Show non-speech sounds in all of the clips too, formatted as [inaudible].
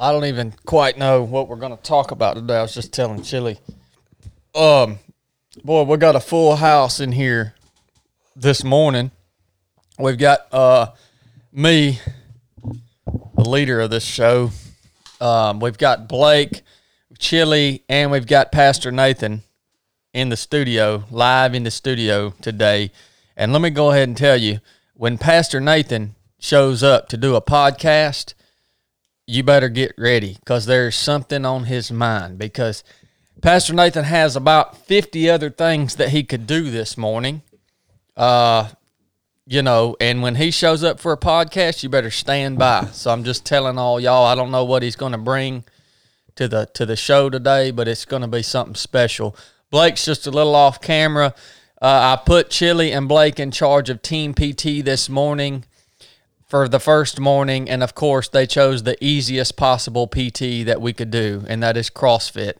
I don't even quite know what we're going to talk about today. I was just telling Chili. Um, boy, we got a full house in here this morning. We've got uh me, the leader of this show. Um, we've got Blake, Chili, and we've got Pastor Nathan in the studio, live in the studio today. And let me go ahead and tell you, when Pastor Nathan shows up to do a podcast, you better get ready because there's something on his mind because Pastor Nathan has about 50 other things that he could do this morning. Uh, you know, and when he shows up for a podcast, you better stand by. So I'm just telling all y'all, I don't know what he's going to bring to the to the show today, but it's going to be something special. Blake's just a little off camera. Uh, I put Chili and Blake in charge of Team PT this morning for the first morning, and of course, they chose the easiest possible PT that we could do, and that is CrossFit.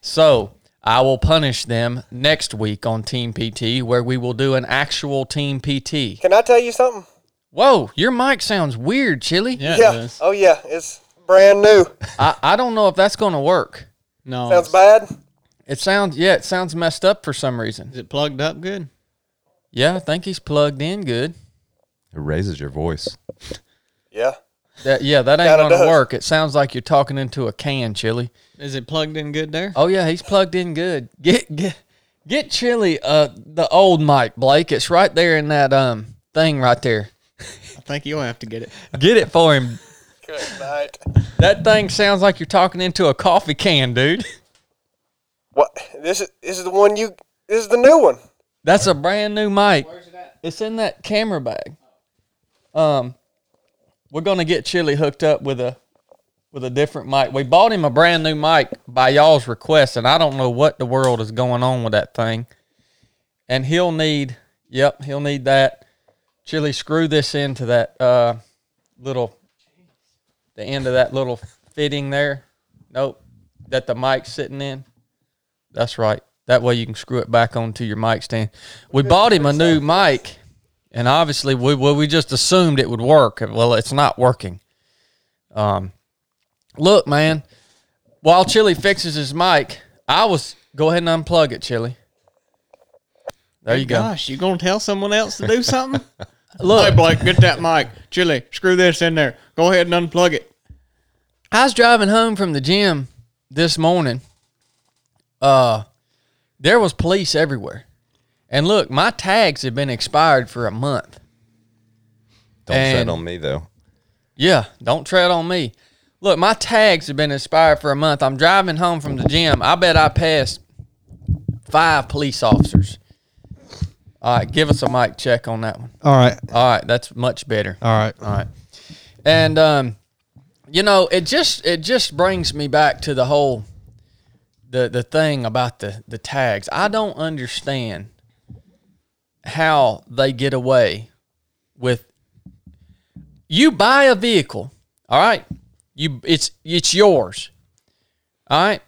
So I will punish them next week on Team PT, where we will do an actual Team PT. Can I tell you something? Whoa, your mic sounds weird, Chili. Yeah, Yeah. it. Oh yeah, it's brand new. I, I don't know if that's going to work. No. Sounds bad. It sounds, yeah, it sounds messed up for some reason. Is it plugged up good? Yeah, I think he's plugged in good. It raises your voice. Yeah. That, yeah, that ain't Kinda going to does. work. It sounds like you're talking into a can, Chili. Is it plugged in good there? Oh yeah, he's plugged in good. Get get get Chili uh the old mic, Blake. It's right there in that um thing right there. I think you'll have to get it. Get it for him. Good night. That thing sounds like you're talking into a coffee can, dude. What? This is this is the one you. This is the new one. That's a brand new mic. Where's it at? It's in that camera bag. Um, we're gonna get Chili hooked up with a with a different mic. We bought him a brand new mic by y'all's request, and I don't know what the world is going on with that thing. And he'll need, yep, he'll need that. Chili, screw this into that uh little, the end of that little fitting there. Nope, that the mic's sitting in. That's right. That way you can screw it back onto your mic stand. We bought him a new mic, and obviously we well, we just assumed it would work. Well, it's not working. Um, look, man. While Chili fixes his mic, I was go ahead and unplug it, Chili. There you go. Gosh, you gonna tell someone else to do something? [laughs] Look, hey Blake, get that mic. Chili, screw this in there. Go ahead and unplug it. I was driving home from the gym this morning. Uh, there was police everywhere, and look, my tags have been expired for a month. Don't And- tread on me though. Yeah, don't tread on me. Look, my tags have been expired for a month. I'm driving home from the gym. I bet I passed five police officers. All right, give us a mic check on that one. All right. All right, that's much better. All right. All right. And um, you know, it just it just brings me back to the whole the the thing about the the tags. I don't understand how they get away with you buy a vehicle, all right? You it's it's yours. All right?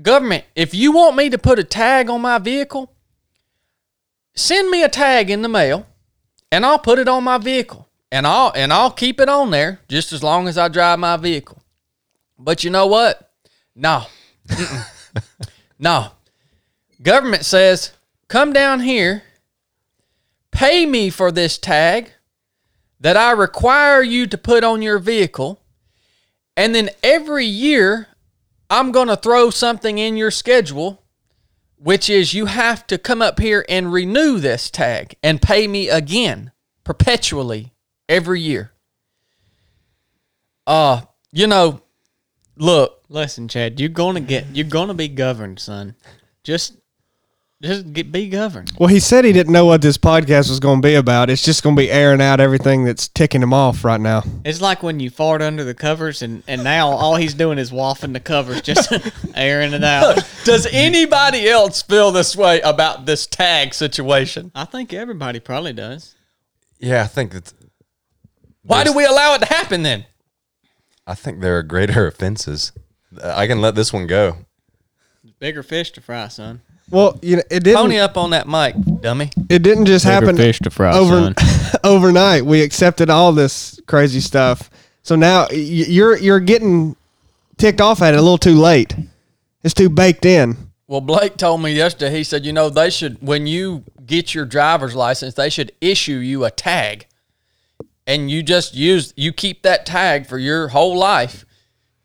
Government, if you want me to put a tag on my vehicle, send me a tag in the mail and I'll put it on my vehicle. And I'll and I'll keep it on there just as long as I drive my vehicle. But you know what? No. [laughs] No. Government says, "Come down here, pay me for this tag that I require you to put on your vehicle, and then every year I'm going to throw something in your schedule which is you have to come up here and renew this tag and pay me again perpetually every year. Uh, you know, look, Listen, Chad, you're gonna get you're gonna be governed, son. Just just get be governed. Well, he said he didn't know what this podcast was going to be about. It's just going to be airing out everything that's ticking him off right now. It's like when you fart under the covers and, and now all he's doing is waffing the covers, just [laughs] airing it out. does anybody else feel this way about this tag situation? I think everybody probably does. Yeah, I think that. Why do we allow it to happen then? I think there are greater [laughs] offenses. I can let this one go. Bigger fish to fry, son. Well, you know, it didn't. Pony up on that mic, dummy. It didn't just happen to fry, over [laughs] overnight. We accepted all this crazy stuff. So now you're you're getting ticked off at it a little too late. It's too baked in. Well, Blake told me yesterday. He said, you know, they should when you get your driver's license, they should issue you a tag, and you just use you keep that tag for your whole life,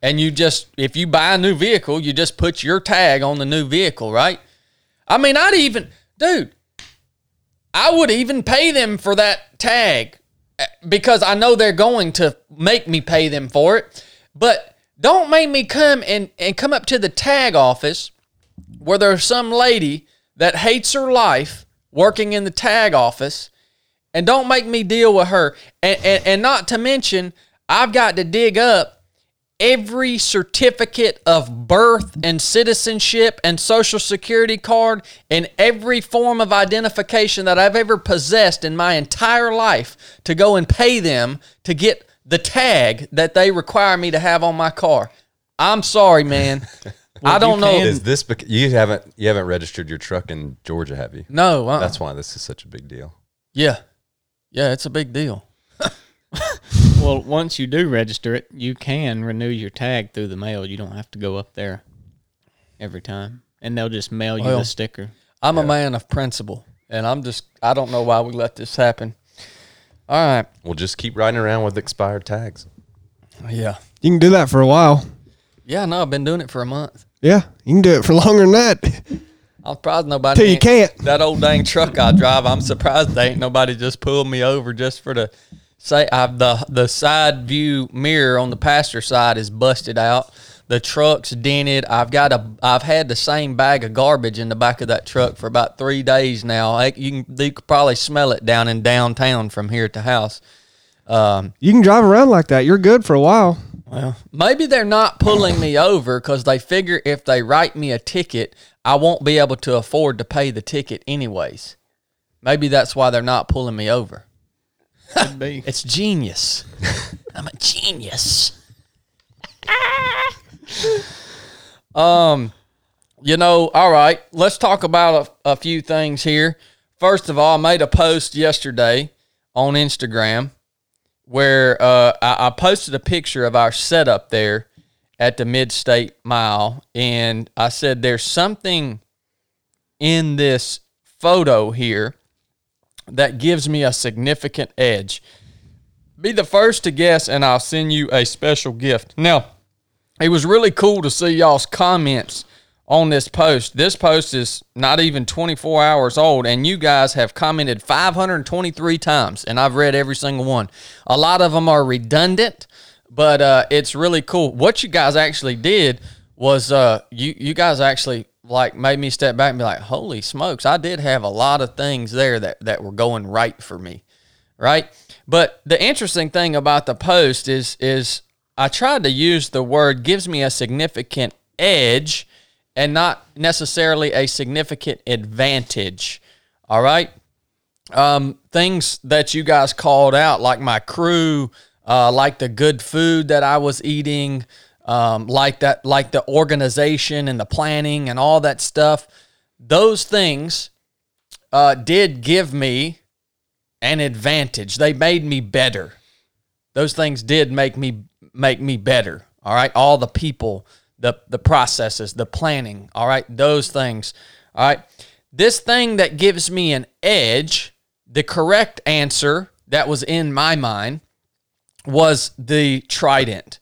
and you just if you buy a new vehicle, you just put your tag on the new vehicle, right? I mean, I'd even, dude, I would even pay them for that tag eh, because I know they're going to make me pay them for it. But don't make me come and, and come up to the tag office where there's some lady that hates her life working in the tag office and don't make me deal with her. And, and, and not to mention, I've got to dig up every certificate of birth and citizenship and social security card and every form of identification that I've ever possessed in my entire life to go and pay them to get the tag that they require me to have on my car. I'm sorry, man. [laughs] I don't know. Is this bec- you haven't you haven't registered your truck in Georgia, have you? No, uh-uh. That's why this is such a big deal. yeah, yeah, it's a big deal. Well, once you do register it, you can renew your tag through the mail. You don't have to go up there every time, and they'll just mail you Well, the sticker. I'm a man of principle, and I'm just I don't know why we let this happen. All right, We'll just keep riding around with expired tags. yeah, You can do that for a while. yeah. No, I've been doing it for a month. Yeah, you can do it for longer than that. [laughs] I'm surprised nobody. Till you can't. That old dang truck I drive. I'm surprised they ain't nobody just pulled me over just for the say. I've the the side view mirror on the passenger side is busted out. The truck's dented. I've got a. I've had the same bag of garbage in the back of that truck for about three days now. I, you can you could probably smell it down in downtown from here at the house. Um, You can drive around like that. You're good for a while. well, maybe they're not pulling me over because they figure if they write me a ticket, I won't be able to afford to pay the ticket anyways. Maybe that's why they're not pulling me over. Could be. [laughs] It's genius. [laughs] I'm a genius. [laughs] um, you know, all right, let's talk about a, a few things here. First of all, I made a post yesterday on Instagram where uh, I, I posted a picture of our setup there at the Mid State Mile, and I said there's something in this photo here that gives me a significant edge. Be the first to guess, and I'll send you a special gift. Now, it was really cool to see y'all's comments on this post. This post is not even 24 hours old, and you guys have commented 523 times, and I've read every single one. A lot of them are redundant, but uh, it's really cool. What you guys actually did was uh, you you guys actually like made me step back and be like, "Holy smokes! I did have a lot of things there that that were going right for me." right? But the interesting thing about the post is is I tried to use the word gives me a significant edge and not necessarily a significant advantage. All right? Um, things that you guys called out, like my crew, uh, like the good food that I was eating, um, like that, like the organization and the planning and all that stuff. Those things uh, did give me an advantage. They made me better. Those things did make me make me better. All right, all the people, the the processes, the planning. All right, those things. All right, this thing that gives me an edge. The correct answer that was in my mind was the trident.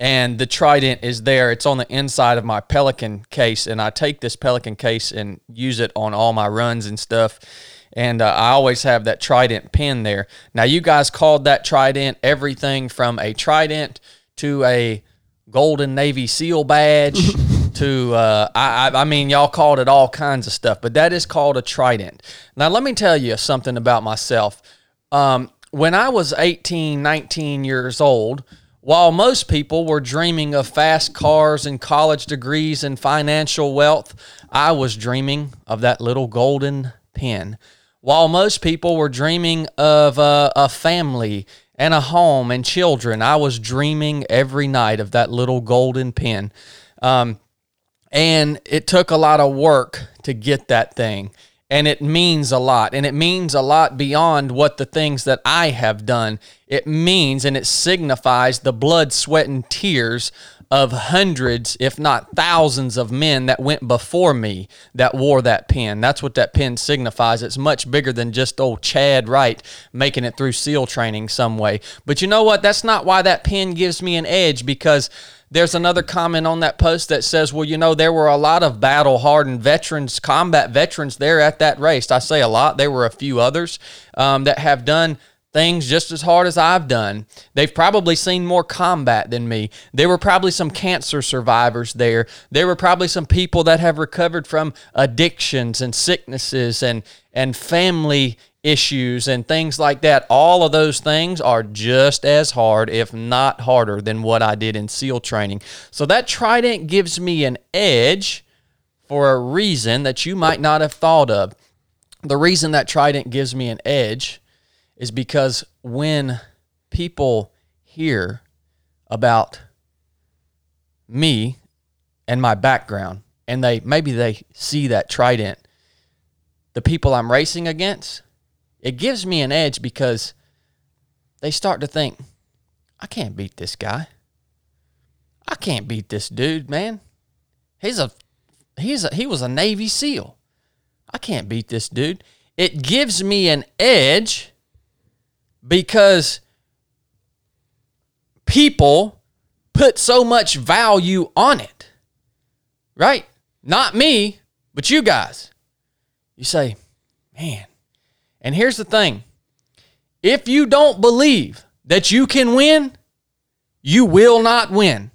And the trident is there. It's on the inside of my Pelican case. And I take this Pelican case and use it on all my runs and stuff. And uh, I always have that trident pin there. Now, you guys called that trident everything from a trident to a golden Navy SEAL badge [laughs] to, uh, I, I, mean, y'all called it all kinds of stuff, but that is called a trident. Now, let me tell you something about myself. Um, when I was 18, 19 years old, while most people were dreaming of fast cars and college degrees and financial wealth, I was dreaming of that little golden pen. While most people were dreaming of a, a family and a home and children, I was dreaming every night of that little golden pen. Um, and it took a lot of work to get that thing and it means a lot and it means a lot beyond what the things that i have done it means and it signifies the blood sweat and tears of hundreds, if not thousands, of men that went before me that wore that pin. That's what that pin signifies. It's much bigger than just old Chad Wright making it through SEAL training some way. But you know what? That's not why that pin gives me an edge because there's another comment on that post that says, well, you know, there were a lot of battle hardened veterans, combat veterans there at that race. I say a lot. There were a few others um, that have done things just as hard as I've done. They've probably seen more combat than me. There were probably some cancer survivors there. There were probably some people that have recovered from addictions and sicknesses and and family issues and things like that. All of those things are just as hard, if not harder, than what I did in SEAL training. So that trident gives me an edge for a reason that you might not have thought of. The reason that trident gives me an edge is because when people hear about me and my background and they maybe they see that trident the people I'm racing against it gives me an edge because they start to think I can't beat this guy I can't beat this dude man he's a he's a he was a navy seal I can't beat this dude it gives me an edge because people put so much value on it. Right? Not me, but you guys. You say, man. And here's the thing if you don't believe that you can win, you will not win.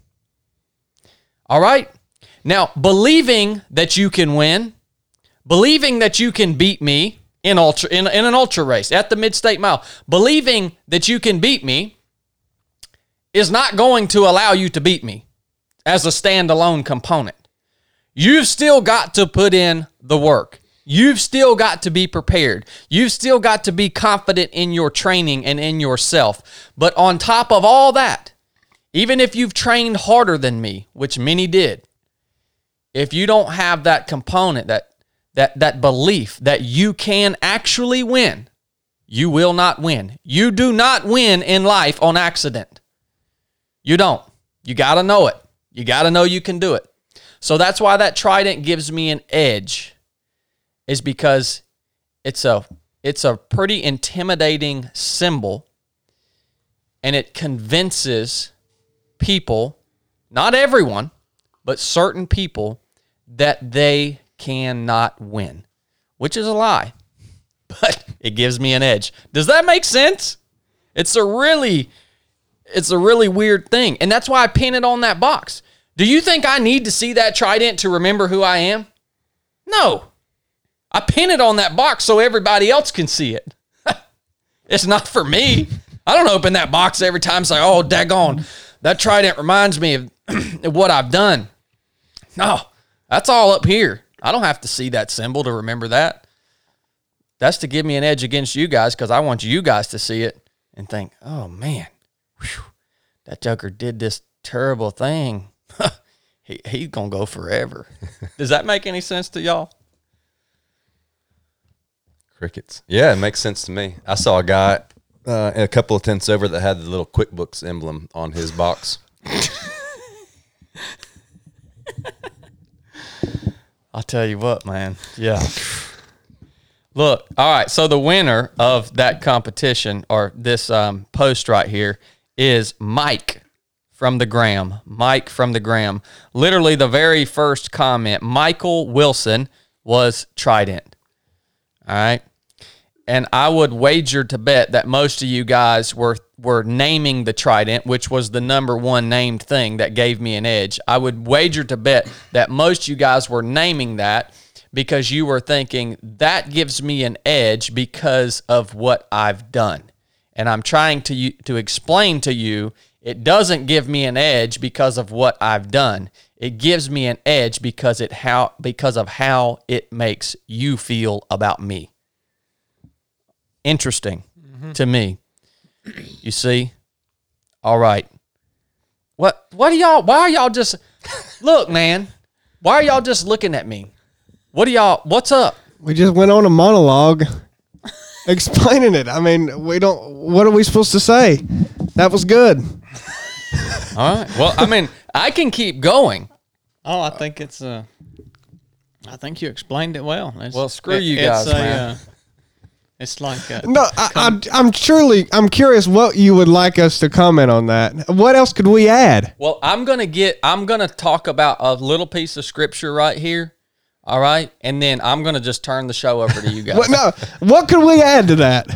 All right? Now, believing that you can win, believing that you can beat me, in ultra in, in an ultra race at the mid-state mile believing that you can beat me is not going to allow you to beat me as a standalone component you've still got to put in the work you've still got to be prepared you've still got to be confident in your training and in yourself but on top of all that even if you've trained harder than me which many did if you don't have that component that that that belief that you can actually win, you will not win. You do not win in life on accident. You don't. You got to know it. You got to know you can do it. So that's why that trident gives me an edge is because it's a it's a pretty intimidating symbol and it convinces people, not everyone, but certain people that they cannot win, which is a lie, [laughs] but it gives me an edge. Does that make sense? It's a really it's a really weird thing. And that's why I pin it on that box. Do you think I need to see that trident to remember who I am? No. I pin it on that box so everybody else can see it. [laughs] it's not for me. I don't open that box every time and say, oh, daggone, that trident reminds me [clears throat] of what I've done. No, that's all up here. I don't have to see that symbol to remember that. That's to give me an edge against you guys because I want you guys to see it and think, oh man, whew, that Joker did this terrible thing. [laughs] he, he's going to go forever. [laughs] Does that make any sense to y'all? Crickets. Yeah, it makes sense to me. I saw a guy uh, a couple of tents over that had the little QuickBooks emblem on his box. I'll tell you what, man. Yeah. Look, all right. So the winner of that competition or this um, post right here is Mike from the Gram. Mike from the Gram. Literally, the very first comment, Michael Wilson was Trident. All right and I would wager to bet that most of you guys were were naming the trident, which was the number one named thing that gave me an edge. I would wager to bet that most of you guys were naming that because you were thinking that gives me an edge because of what I've done. And I'm trying to to explain to you it doesn't give me an edge because of what I've done. It gives me an edge because it how because of how it makes you feel about me interesting mm-hmm. to me. [clears throat] You see? All right. What what are y'all why are y'all just look, man? Why are y'all just looking at me? What are y'all what's up? We just went on a monologue [laughs] explaining it. I mean, we don't what are we supposed to say? That was good. [laughs] All right. Well, I mean, I can keep going. Oh, I think it's uh, I think you explained it well. It's, Well, screw you guys, it's man. Uh, it's like uh, No, I, I, I'm truly, I'm curious what you would like us to comment on that. What else could we add? Well, I'm gonna get. I'm gonna talk about a little piece of scripture right here. All right, and then I'm gonna just turn the show over to you [laughs] guys. What, no, what could we add to that?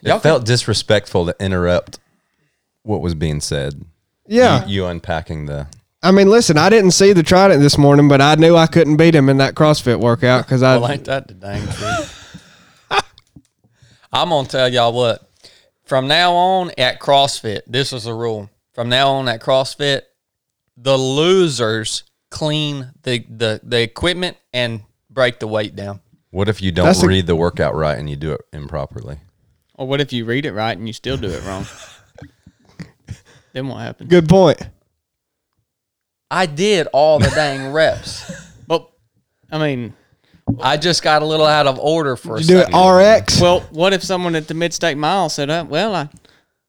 Y'all It felt disrespectful to interrupt what was being said. Yeah, You, you unpacking the. I mean, listen, I didn't see the Trident this morning, but I knew I couldn't beat him in that CrossFit workout because I. Well, ain't that the dang truth? I'm gonna tell y'all what. From now on at CrossFit, this is a rule. From now on at CrossFit, the losers clean the the, the equipment and break the weight down. What if you don't That's a- read the workout right and you do it improperly? or what if you read it right and you still do it wrong? [laughs] then what happens? Good point. I did all the dang reps. But I mean, I just got a little out of order for a You do it second. RX. well, what if someone at the mid state mile said, uh, "Well, I,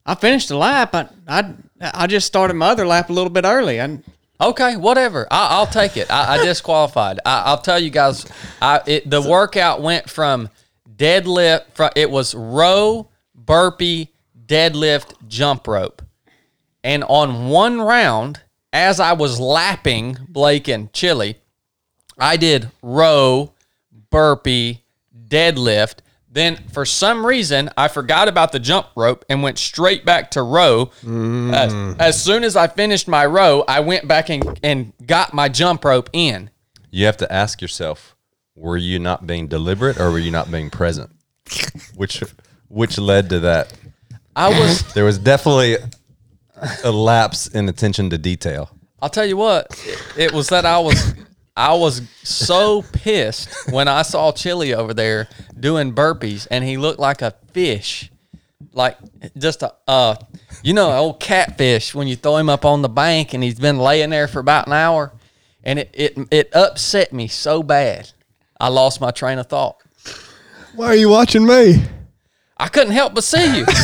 I finished the lap. I, I, I just started my other lap a little bit early. I, Okay, whatever. I, I'll take it. I, I [laughs] disqualified. I, I'll tell you guys. I it, the workout went from deadlift. From, it was row, burpee, deadlift, jump rope, and on one round, as I was lapping Blake and Chili, I did row, burpee, deadlift. Then for some reason I forgot about the jump rope and went straight back to row. As, mm. as soon as I finished my row, I went back and, and got my jump rope in. You have to ask yourself: Were you not being deliberate, or were you not being present? Which, which led to that? I was [laughs] There was definitely a lapse in attention to detail. I'll tell you what, it, it was that I was I was so pissed when I saw Chili over there doing burpees and he looked like a fish. Like just a uh you know, an old catfish when you throw him up on the bank and he's been laying there for about an hour. And it it, it upset me so bad. I lost my train of thought. Why are you watching me? I couldn't help but see you. [laughs]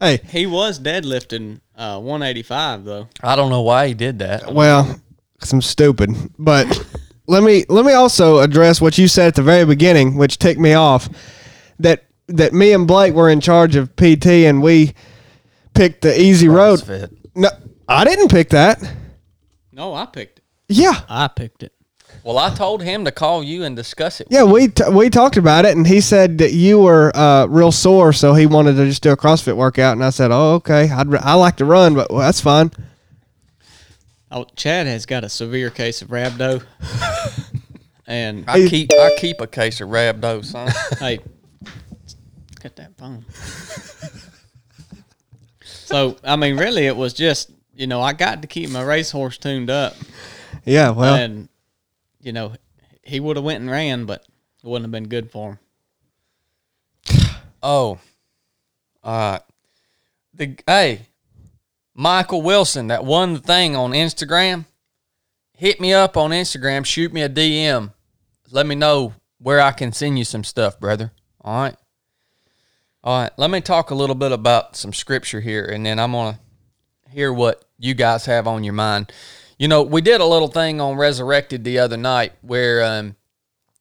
Hey, he was deadlifting uh, 185 though. I don't know why he did that. well, some stupid. But [laughs] let me let me also address what you said at the very beginning, which ticked me off. That that me and Blake were in charge of PT and we picked the easy road. CrossFit. No, I didn't pick that. No, I picked it. Yeah, I picked it. Well, I told him to call you and discuss it. yeah. We t- we talked about it, and he said that you were uh, real sore, so he wanted to just do a CrossFit workout. And I said, "Oh, okay. I'd I like to run, but well, that's fine." Oh, Chad has got a severe case of rhabdo, [laughs] and I keep I keep a case of rhabdo, son. [laughs] hey, cut that phone. so I mean, really, it was just you know I got to keep my racehorse tuned up, Yeah, well, and you know he would have went and ran, but it wouldn't have been good for him. Oh, uh, the hey, Michael Wilson that won the thing on Instagram. Hit me up on Instagram. Shoot me a DM. Let me know where I can send you some stuff, brother. All right. All right. Let me talk a little bit about some scripture here, and then I'm gonna hear what you guys have on your mind. You know, we did a little thing on Resurrected the other night where um,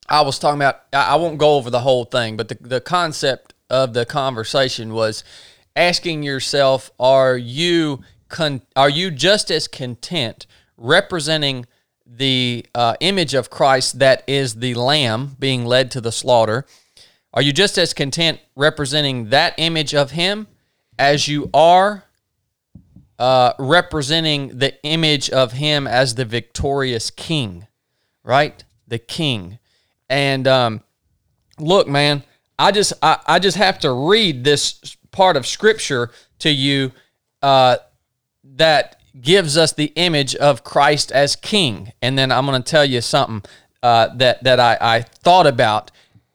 I was talking about. I won't go over the whole thing, but the the concept of the conversation was asking yourself: Are you con- Are you just as content representing the uh, image of Christ that is the Lamb being led to the slaughter? Are you just as content representing that image of Him as you are uh, representing the image of Him as the victorious King? Right, the King, and um, look, man, I just I, I just have to read this part of scripture to you uh, that gives us the image of Christ as King, and then I'm going to tell you something uh, that that I, I thought about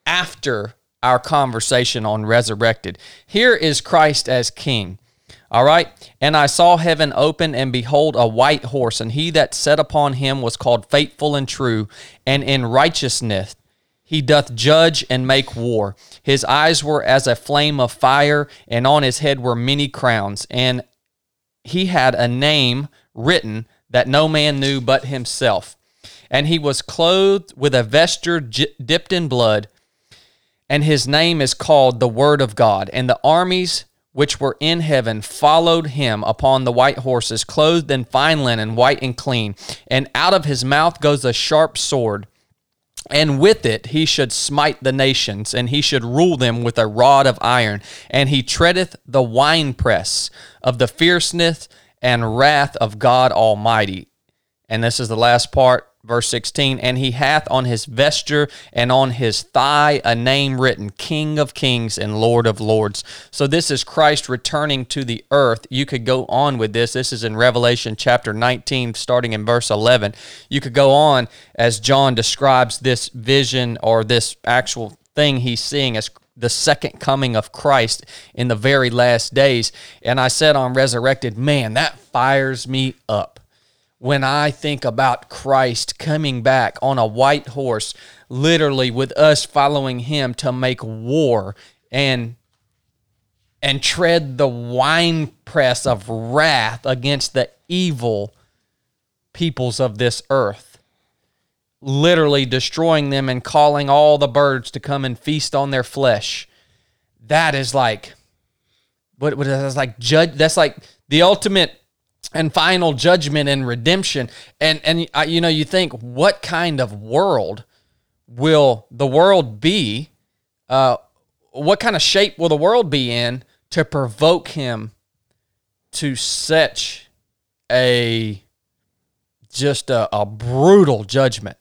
after our conversation on resurrected. Here is Christ as King. All right. And I saw heaven open, and behold, a white horse, and he that sat upon him was called faithful and true, and in righteousness he doth judge and make war. His eyes were as a flame of fire, and on his head were many crowns, and he had a name written that no man knew but himself. And he was clothed with a vesture dipped in blood, and his name is called the Word of God. And the armies which were in heaven followed him upon the white horses, clothed in fine linen, white and clean. And out of his mouth goes a sharp sword and with it he should smite the nations, and he should rule them with a rod of iron. And he treadeth the winepress of the fierceness and wrath of God Almighty. And this is the last part verse 16 and he hath on his vesture and on his thigh a name written king of kings and lord of lords. So this is christ returning to the earth. You could go on with this. This is in revelation chapter 19 starting in verse 11 you could go on as john describes this vision or this actual thing he's seeing as the second coming of Christ in the very last days. And I said on Resurrected, man, that fires me up when I think about Christ coming back on a white horse, literally with us following him to make war and and tread the winepress of wrath against the evil peoples of this earth. Literally destroying them and calling all the birds to come and feast on their flesh. That is like what what like judge that's like the ultimate and final judgment and redemption. And and uh, you know, you think what kind of world will the world be? Uh, what kind of shape will the world be in to provoke him to such a just a, a brutal judgment?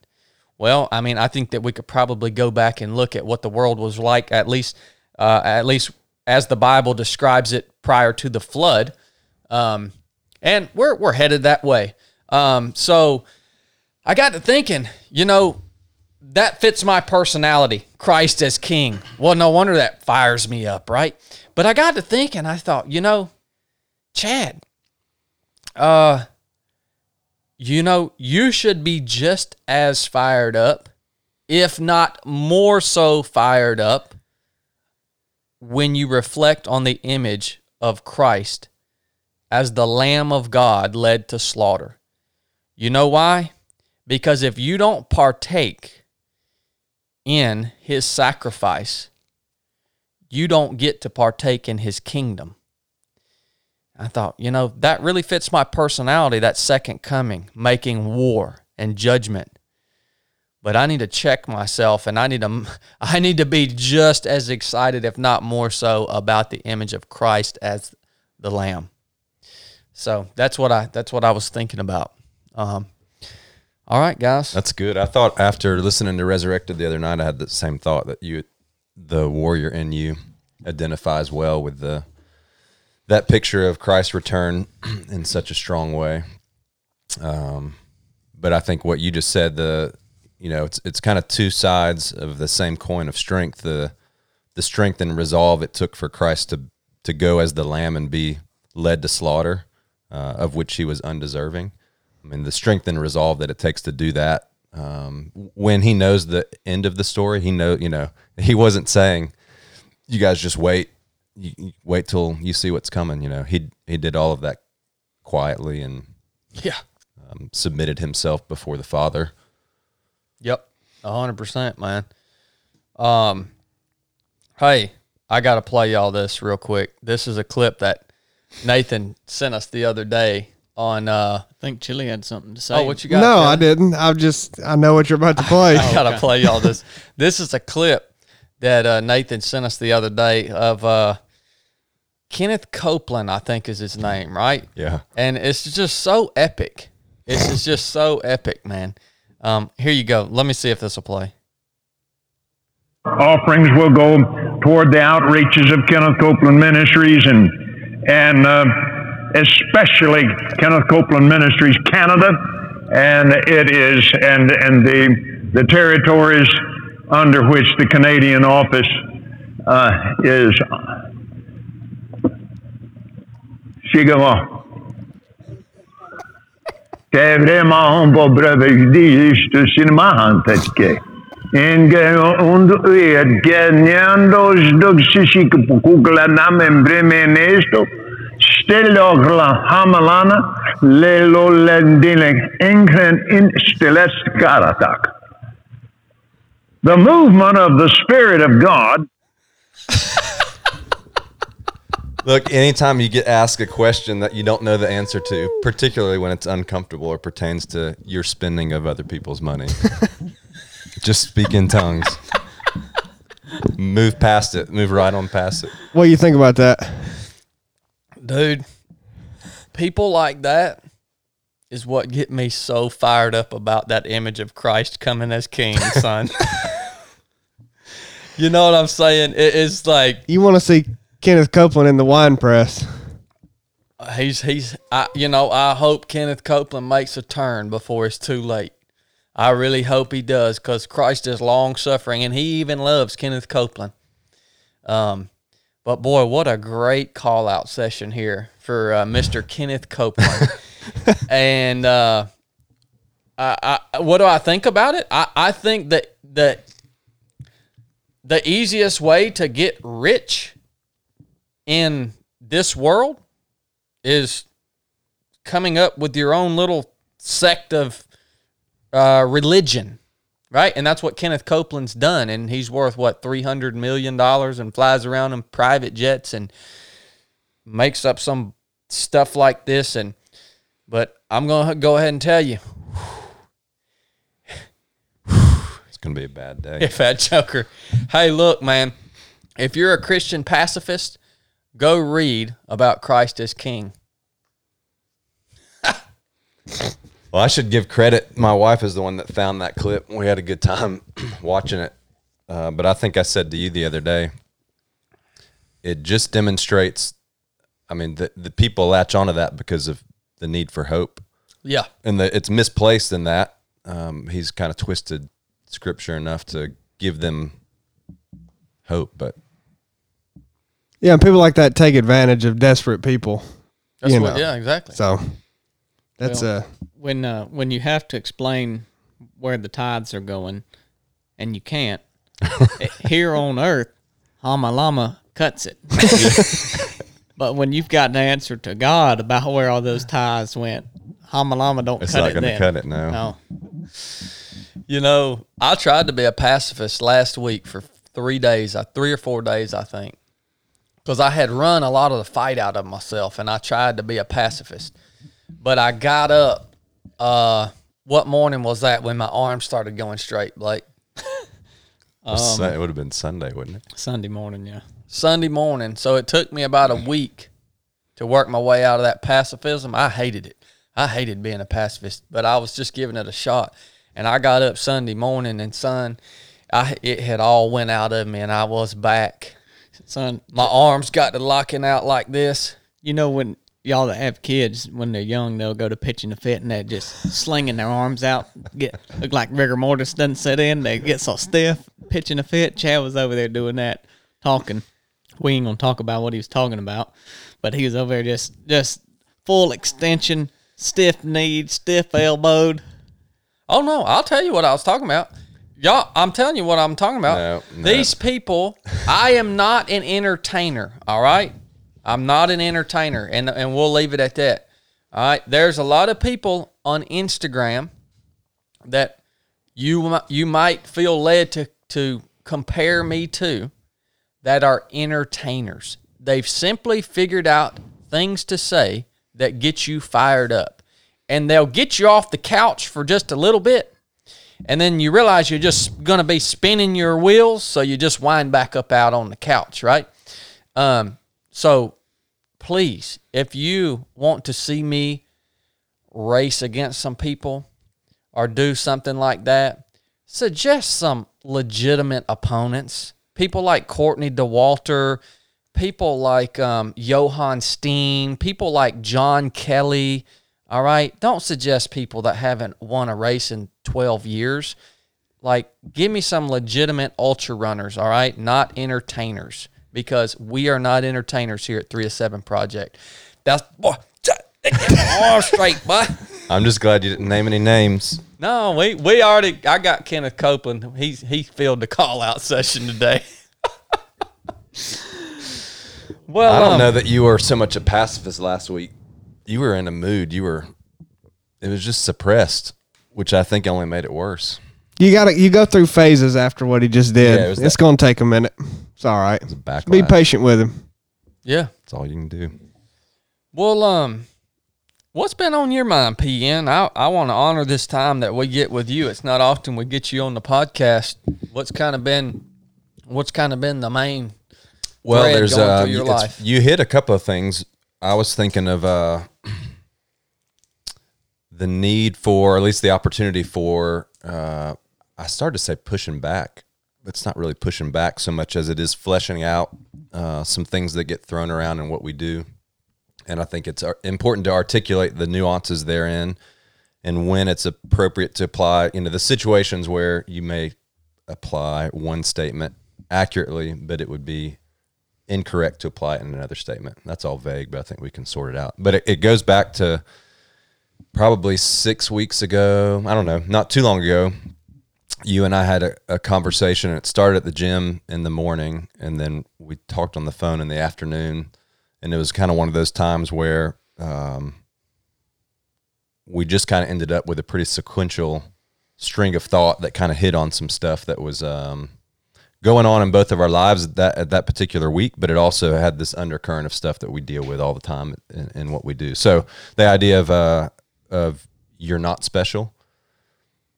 Well, I mean, I think that we could probably go back and look at what the world was like, at least, uh, at least as the Bible describes it prior to the flood. Um, and we're we're headed that way. Um, so I got to thinking, you know, that fits my personality. Christ as King. Well, no wonder that fires me up, right? But I got to thinking, I thought, you know, Chad, uh, you know, you should be just as fired up, if not more so fired up, when you reflect on the image of Christ as the Lamb of God led to slaughter. You know why? Because if you don't partake in his sacrifice, you don't get to partake in his kingdom. I thought, you know, that really fits my personality, that second coming, making war and judgment. But I need to check myself and I need to [laughs] I need to be just as excited if not more so about the image of Christ as the lamb. So that's what I that's what I was thinking about. Um, all right, guys. That's good. I thought after listening to Resurrected the other night, I had the same thought that you, the warrior in you, identifies well with the that picture of Christ's return [clears throat] in such a strong way. Um, but I think what you just said, the you know, it's it's kind of two sides of the same coin of strength. The the strength and resolve it took for Christ to to go as the lamb and be led to slaughter uh, of which he was undeserving. I mean, the strength and resolve that it takes to do that. Um, when he knows the end of the story, he know you know he wasn't saying, "You guys just wait, you, you wait till you see what's coming." You know, he he did all of that quietly and Yeah. um, submitted himself before the Father. Yep. A hundred percent, man. Um, hey, I gotta play y'all this real quick. This is a clip that Nathan sent us the other day on. Uh, I think Chili had something to say. oh, what you got? no, I didn't. I'm just. I know what you're about to play. [laughs] I gotta play y'all this. This is a clip that uh, Nathan sent us the other day of uh, Kenneth Copeland. I think is his name, right? Yeah. and it's just so epic. It's just- just so epic, man. Um, here you go. Let me see if this will play. offerings will go toward the outreaches of Kenneth Copeland Ministries and and uh, especially Kenneth Copeland Ministries Canada, and it is and and the the territories under which the Canadian office uh, is. Chicago. C'est vraiment pas brevet juste cinéma en fait que. Inge und et ganando dog sisi kukula na membreme nesto stelogla hamalana lelolendine ingren in stilest karatak. The movement of the Spirit of God Look, anytime you get asked a question that you don't know the answer to, particularly when it's uncomfortable or pertains to your spending of other people's money, [laughs] just speak in tongues. Move past it. Move right on past it. What do you think about that? dude people like that is what get me so fired up about that image of christ coming as king son [laughs] you know what i'm saying it is like You want to see Kenneth Copeland in the wine press? he's he's I, you know i hope kenneth copeland makes a turn before it's too late i really hope he does because christ is long suffering and he even loves kenneth copeland. Um but boy what a great call out session here for uh, mr kenneth copeland. [laughs] And uh I, I what do i think about it? I i think that that the easiest way to get rich in this world is coming up with your own little sect of uh, religion, right? And that's what Kenneth Copeland's done. And he's worth what three hundred million dollars and flies around in private jets and makes up some stuff like this. And but I'm gonna go ahead and tell you, It's going to be a bad day. [laughs] if that joker, hey, look, man, if you're a Christian pacifist, go read about Christ as King. [laughs] Well, I should give credit. My wife is the one that found that clip. We had a good time [clears throat] watching it. Uh, but I think I said to you the other day, it just demonstrates. I mean, the, the people latch onto that because of the need for hope, Yeah, and the, it's misplaced in that. Um, he's kind of twisted scripture enough to give them hope, but Yeah, and people like that take advantage of desperate people. that's You what. know. Yeah, exactly. So that's Well, uh when uh, when you have to explain where the tides are going, and you can't [laughs] here on Earth, Hama Lama cuts it. [laughs] but when you've got an answer to God about where all those tides went, Hama Lama don't cut it. it's cut not it. going to cut it now. No, You know, I tried to be a pacifist last week for three days, uh, three or four days, I think, because I had run a lot of the fight out of myself, and I tried to be a pacifist. But I got up. Uh, what morning was that when my arms started going straight, Blake? [laughs] It it would have been Sunday, wouldn't it? Sunday morning, yeah. Sunday morning. So it took me about a week to work my way out of that pacifism. I hated it. I hated being a pacifist, but I was just giving it a shot. And I got up Sunday morning and son, I it had all went out of me and I was back. Son, My arms got to locking out like this. you know when y'all that have kids when they're young they'll go to pitching a fit and they're just slinging their arms out get look like rigor mortis doesn't set in they get so stiff pitching a fit chad was over there doing that talking we ain't gonna talk about what he was talking about but he was over there just just full extension stiff kneed stiff elbowed Oh no, I'll tell you what I was talking about. Y'all, I'm telling you what I'm talking about. No, no. These people, I am not an entertainer, all right? I'm not an entertainer, and and we'll leave it at that. All right. There's a lot of people on Instagram that you you might feel led to to compare me to that are entertainers. They've simply figured out things to say that get you fired up. And they'll get you off the couch for just a little bit. And then you realize you're just going to be spinning your wheels, so you just wind back up out on the couch, right? Um, so please, if you want to see me race against some people or do something like that, suggest some legitimate opponents. People like Courtney Dauwalter, people like um, Johann Steen, people like John Kelly. All right. Don't suggest people that haven't won a race in 12 years. Like, give me some legitimate ultra runners. All right. Not entertainers because we are not entertainers here at 3 to 7 Project. That's, boy, get straight, boy. I'm just glad you didn't name any names. No, we we already. I got Kenneth Copeland. He's he filled the call out session today. [laughs] Well, I don't um, know that you were so much a pacifist last week. You were in a mood. You were. It was just suppressed, which I think only made it worse. You got to you go through phases after what he just did. Yeah, it it's that- going to take a minute. It's all right. backlash. Be patient with him. Yeah. That's all you can do. Well, um, what's been on your mind, PN? I, I want to honor this time that we get with you. It's not often we get you on the podcast. What's kind of been, what's kind of been the main Well, there's going uh, your life? you hit a couple of things. I was thinking of uh, [clears throat] the need for, at least the opportunity for. Uh, I started to say pushing back. It's not really pushing back so much as it is fleshing out uh, some things that get thrown around in what we do, and I think it's important to articulate the nuances therein, and when it's appropriate to apply into the situations where you may apply one statement accurately, but it would be incorrect to apply it in another statement. That's all vague, but I think we can sort it out. But it, it goes back to probably six weeks ago. I don't know, not too long ago. You and I had a, a conversation, it started at the gym in the morning, and then we talked on the phone in the afternoon. And it was kind of one of those times where um, we just kind of ended up with a pretty sequential string of thought that kind of hit on some stuff that was um, going on in both of our lives at that at that particular week, but it also had this undercurrent of stuff that we deal with all the time in, in what we do. So the idea of uh, of you're not special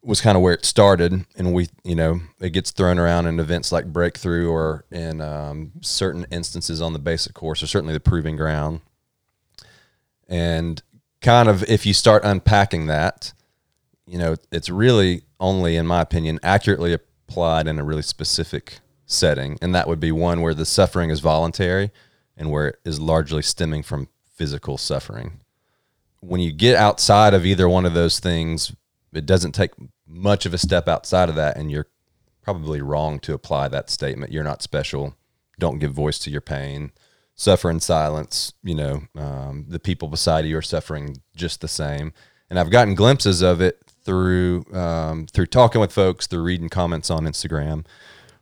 was kind of where it started, and we you know it gets thrown around in events like breakthrough or in um, certain instances on the basic course or certainly the proving ground, and kind of if you start unpacking that you know, it's really only, in my opinion, accurately applied in a really specific setting. And that would be one where the suffering is voluntary and where it is largely stemming from physical suffering. When you get outside of either one of those things, it doesn't take much of a step outside of that, and you're probably wrong to apply that statement. You're not special. Don't give voice to your pain. Suffer in silence. You know, um, the people beside you are suffering just the same. And I've gotten glimpses of it through um, through talking with folks, through reading comments on Instagram,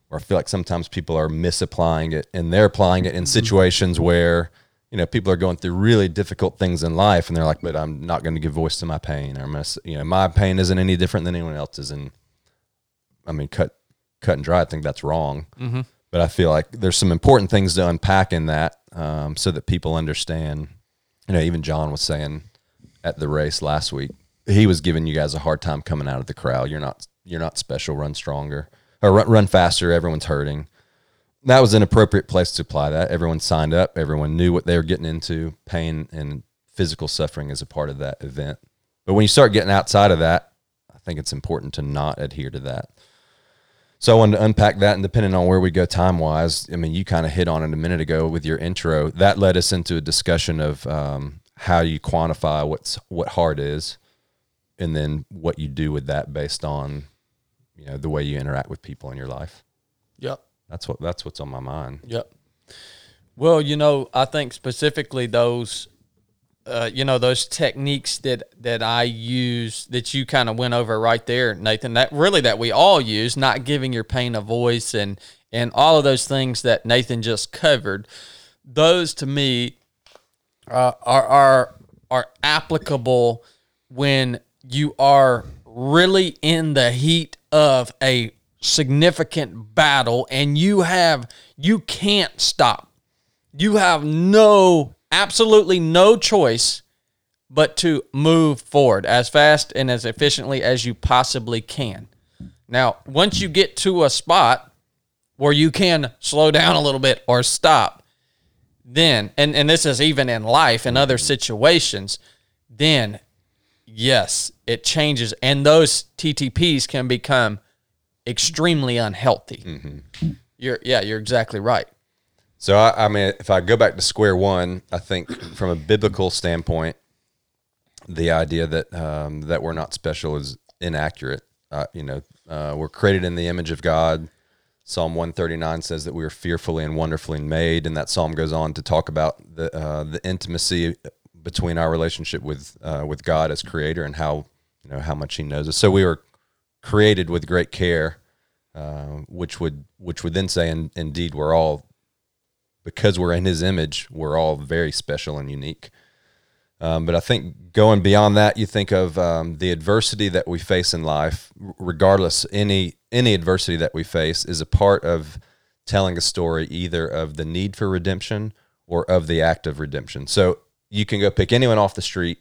where I feel like sometimes people are misapplying it, and they're applying it in situations where you know people are going through really difficult things in life, and they're like, "But I'm not going to give voice to my pain," or s- you know, my pain isn't any different than anyone else's, and I mean, cut cut and dry. I think that's wrong. But I feel like there's some important things to unpack in that, um, so that people understand. You know, even John was saying at the race last week, he was giving you guys a hard time coming out of the crowd. You're not you're not special. Run stronger or run, run faster. Everyone's hurting. That was an appropriate place to apply that. Everyone signed up. Everyone knew what they were getting into. Pain and physical suffering is a part of that event. But when you start getting outside of that, I think it's important to not adhere to that. So I wanted to unpack that, and depending on where we go time wise, I mean, you kind of hit on it a minute ago with your intro. That led us into a discussion of um, how you quantify what's what hard is, and then what you do with that based on, you know, the way you interact with people in your life. Yep. That's what that's what's on my mind. Yep. Well, you know, I think specifically those, uh, you know, those techniques that that I use that you kind of went over right there, Nathan. That really that we all use, not giving your pain a voice, and and all of those things that Nathan just covered. Those to me uh, are are are applicable when you are really in the heat of a significant battle and you have you can't stop. You have no absolutely no choice but to move forward as fast and as efficiently as you possibly can. Now once you get to a spot where you can slow down a little bit or stop then and and this is even in life and other situations then yes it changes and those ttps can become extremely unhealthy you're yeah you're exactly right So I, I mean, if I go back to square one, I think from a biblical standpoint, the idea that um, that we're not special is inaccurate. Uh, you know, uh, we're created in the image of God. Psalm one thirty nine says that we are fearfully and wonderfully made, and that psalm goes on to talk about the uh, the intimacy between our relationship with uh, with God as Creator and how you know how much He knows us. So we were created with great care, uh, which would which would then say, in, indeed, we're all because we're in His image, we're all very special and unique. Um, but I think going beyond that, you think of um, the adversity that we face in life, regardless any any adversity that we face, is a part of telling a story either of the need for redemption or of the act of redemption. So you can go pick anyone off the street,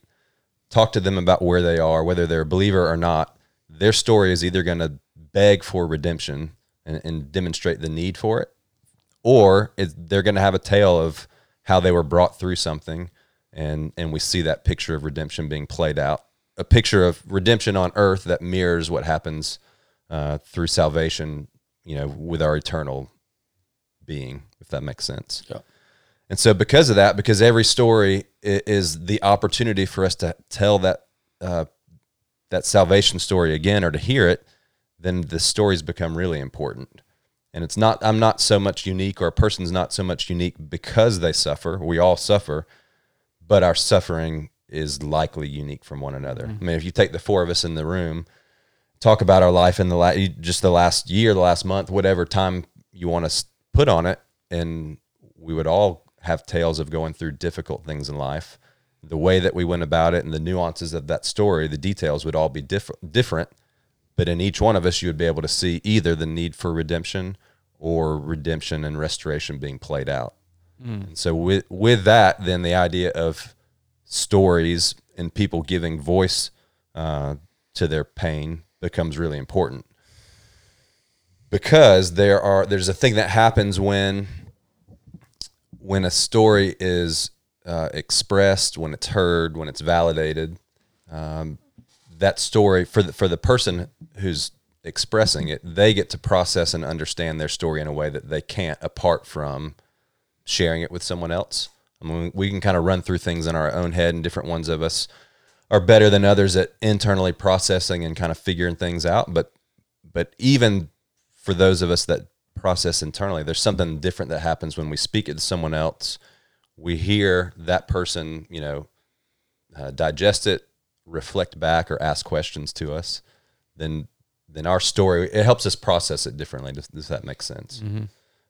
talk to them about where they are, whether they're a believer or not. Their story is either going to beg for redemption and, and demonstrate the need for it, or it, they're going to have a tale of how they were brought through something, and and we see that picture of redemption being played out, a picture of redemption on earth that mirrors what happens uh, through salvation, you know, with our eternal being, if that makes sense. Yeah. And so, because of that, because every story is the opportunity for us to tell that uh, that salvation story again, or to hear it, then the stories become really important. And it's not I'm not so much unique, or a person's not so much unique because they suffer. We all suffer, but our suffering is likely unique from one another. Mm-hmm. I mean, if you take the four of us in the room, talk about our life in the last, just the last year, the last month, whatever time you want to put on it, and we would all have tales of going through difficult things in life. The way that we went about it and the nuances of that story, the details would all be diff- different. But in each one of us, you would be able to see either the need for redemption or redemption and restoration being played out. And so with with that, then the idea of stories and people giving voice uh, to their pain becomes really important because there are there's a thing that happens when when a story is uh, expressed, when it's heard, when it's validated. Um, that story for the for the person who's expressing it, they get to process and understand their story in a way that they can't apart from sharing it with someone else. I mean, we can kind of run through things in our own head, and different ones of us are better than others at internally processing and kind of figuring things out. But but even for those of us that process internally, there's something different that happens when we speak it to someone else. We hear that person, you know, uh, digest it, reflect back, or ask questions to us. Then then our story it helps us process it differently. Does, does that make sense?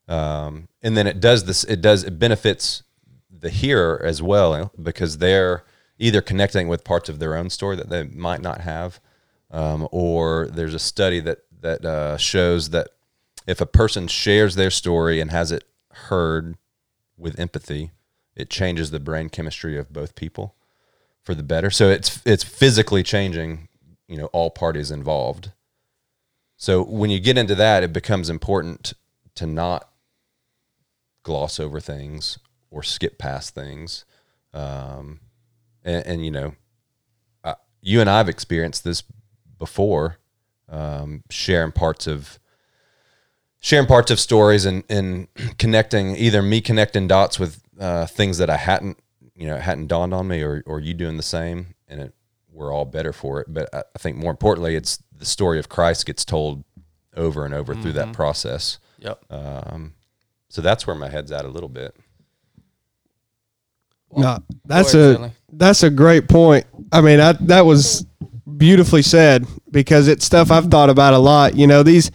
um, and then it does this it does it benefits the hearer as well because they're either connecting with parts of their own story that they might not have um, or there's a study that that uh, shows that if a person shares their story and has it heard with empathy it changes the brain chemistry of both people for the better so it's it's physically changing you know all parties involved so when you get into that it becomes important to not gloss over things or skip past things. Um, and, and, you know, I, you and I've experienced this before, um, sharing parts of sharing parts of stories and, and [clears throat] connecting either me connecting dots with uh, things that I hadn't, you know, hadn't dawned on me or, or you doing the same and it, we're all better for it. But I, I think more importantly, it's the story of Christ gets told over and over through that process. Yep. Um, so that's where my head's at a little bit. No, that's ahead, a Stanley. that's a great point. I mean, I, that was beautifully said because it's stuff I've thought about a lot. You know, these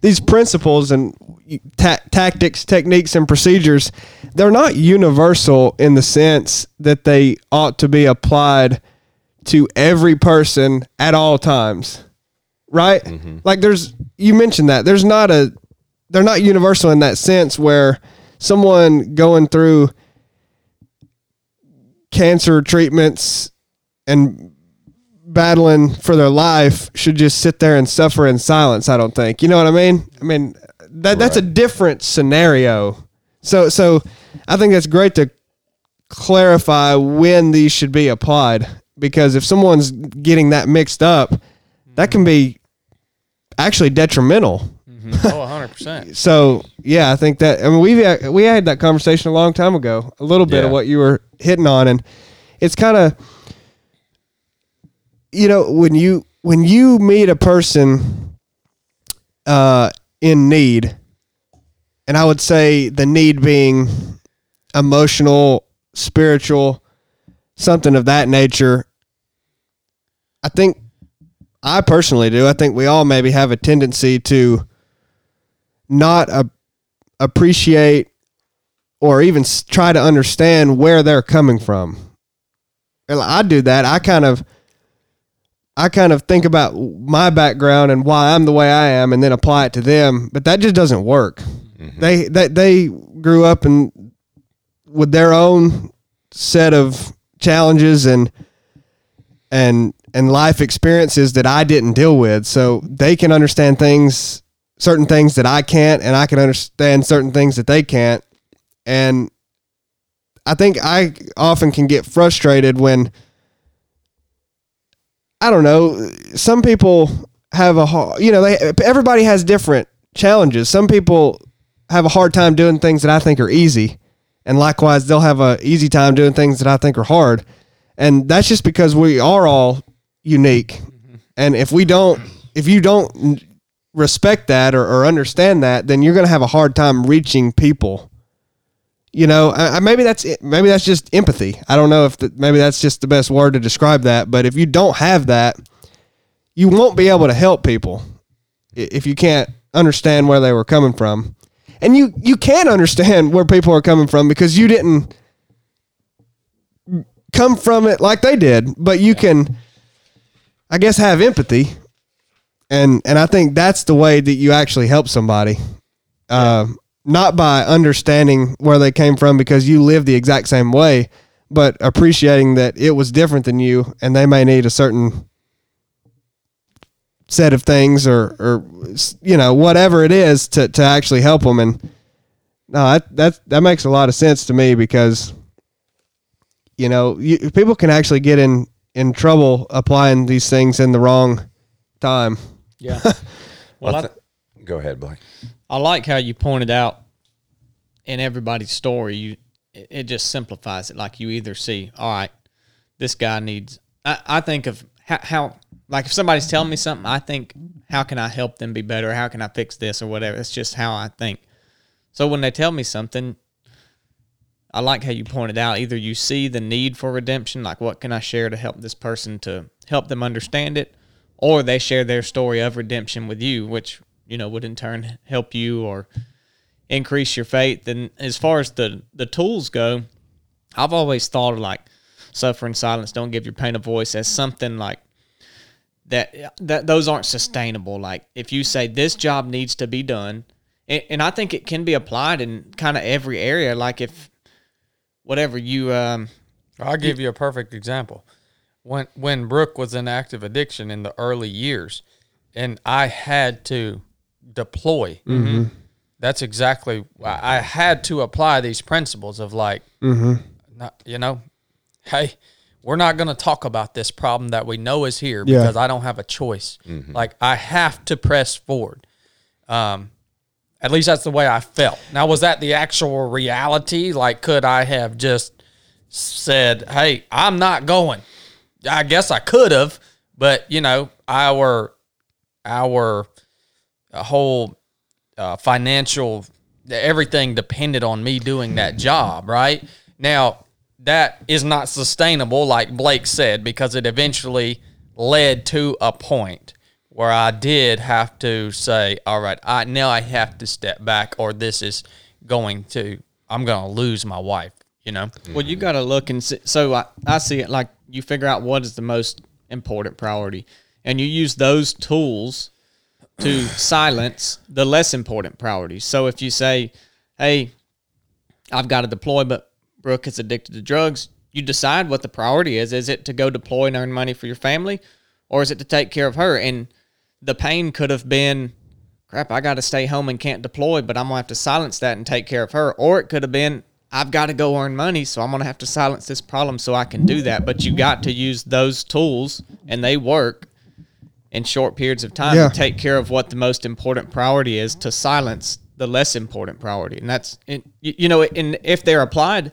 these principles and ta- tactics, techniques, and procedures, they're not universal in the sense that they ought to be applied to every person at all times. Right? Mm-hmm. Like there's you mentioned that. There's not a they're not universal in that sense where someone going through cancer treatments and battling for their life should just sit there and suffer in silence. I don't think. You know what I mean? I mean that that's a different scenario. So so I think that's great to clarify when these should be applied because if someone's getting that mixed up, that can be actually detrimental. Oh, 100%. [laughs] So yeah, I think that I mean we we had that conversation a long time ago. A little bit of what you were hitting on, and it's kind of you know when you when you meet a person uh, in need, and I would say the need being emotional, spiritual, something of that nature. I think I personally do. I think we all maybe have a tendency to not a, appreciate or even try to understand where they're coming from. I do that. I kind of I kind of think about my background and why I'm the way I am and then apply it to them, but that just doesn't work. Mm-hmm. They they they grew up and with their own set of challenges and and and life experiences that I didn't deal with. So they can understand things certain things that I can't and I can understand certain things that they can't. And I think I often can get frustrated when I don't know, some people have a hard, you know, they everybody has different challenges. Some people have a hard time doing things that I think are easy, and likewise they'll have a easy time doing things that I think are hard. And that's just because we are all unique. Mm-hmm. And if we don't if you don't respect that or, or understand that, then you're going to have a hard time reaching people. You know, I, I, maybe that's it. Maybe that's just empathy. I don't know if the, maybe that's just the best word to describe that. But if you don't have that, you won't be able to help people if you can't understand where they were coming from. And you you can understand where people are coming from because you didn't come from it like they did, but you can I guess have empathy. And and I think that's the way that you actually help somebody. Um not by understanding where they came from because you live the exact same way, but appreciating that it was different than you and they may need a certain set of things or or you know whatever it is to to actually help them and no that that that makes a lot of sense to me because you know you, people can actually get in in trouble applying these things in the wrong time Yeah. [laughs] Well, I I, thi- go ahead, Blake. I like how you pointed out in everybody's story. You it, just simplifies it. Like you either see, all right, this guy needs. I, I think of how, how like if somebody's telling me something, I think how can I help them be better? How can I fix this or whatever? It's just how I think. So when they tell me something, I like how you pointed out. Either you see the need for redemption, like what can I share to help this person to help them understand it, or they share their story of redemption with you, which you know would in turn help you or increase your faith. And as far as the the tools go, I've always thought of like suffer in silence, don't give your pain a voice as something like that. That those aren't sustainable. Like if you say this job needs to be done, and, and I think it can be applied in kind of every area. Like if whatever you um I'll give you a perfect example. When when Brooke was in active addiction in the early years, and I had to deploy. Mm-hmm. That's exactly I I had to apply these principles of like, mm-hmm. not, you know, hey, we're not going to talk about this problem that we know is here Yeah. because I don't have a choice. Mm-hmm. Like I have to press forward. Um, at least that's the way I felt. Now, was that the actual reality? Like, could I have just said, "Hey, I'm not going"? I guess I could have, but you know, our our uh, whole uh, financial everything depended on me doing that job. Right now, that is not sustainable, like Blake said, because it eventually led to a point where I did have to say, "All right, I now I have to step back, or this is going to I'm going to lose my wife." You know. Well, you got to look and see. So I, I see it like you figure out what is the most important priority, and you use those tools to silence the less important priorities. So if you say, "Hey, I've got to deploy, but Brooke is addicted to drugs," you decide what the priority is. Is it to go deploy and earn money for your family, or is it to take care of her? And the pain could have been, crap, I got to stay home and can't deploy, but I'm going to have to silence that and take care of her. Or it could have been, I've got to go earn money, so I'm going to have to silence this problem so I can do that. But you got to use those tools, and they work in short periods of time Yeah. to take care of what the most important priority is to silence the less important priority. And that's, and, you you know, and if they're applied,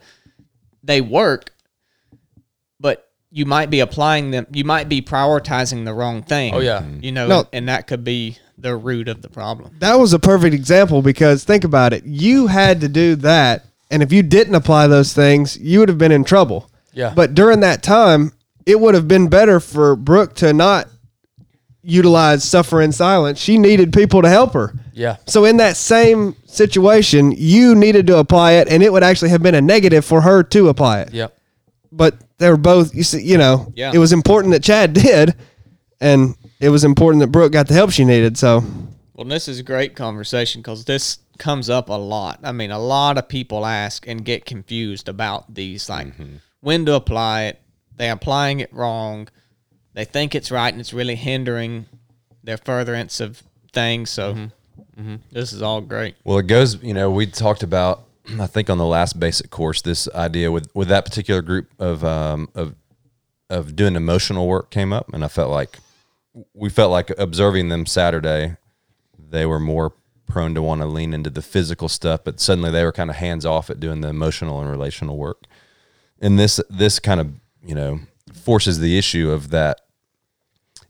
they work, but you might be applying them, you might be prioritizing the wrong thing. Oh, yeah. You know, No. and that could be the root of the problem. that was a perfect example because think about it you had to do that and if you didn't apply those things you would have been in trouble Yeah. but during that time it would have been better for brooke to not utilize suffer in silence she needed people to help her Yeah. So in that same situation, you needed to apply it, and it would actually have been a negative for her to apply it. Yep. But they were both, you see, you know, Yeah. it was important that Chad [laughs] did, and it was important that Brooke got the help she needed. So Well, this is a great conversation because this comes up a lot. I mean, a lot of people ask and get confused about these, like mm-hmm. when to apply it. They're applying it wrong. They think it's right, and it's really hindering their furtherance of things. So, this is all great. Well, it goes. You know, we talked about. I think on the last basic course, this idea with with that particular group of um, of of doing emotional work came up, and I felt like we felt like observing them Saturday. They were more prone to want to lean into the physical stuff, but suddenly they were kind of hands off at doing the emotional and relational work. And this this kind of you know forces the issue of that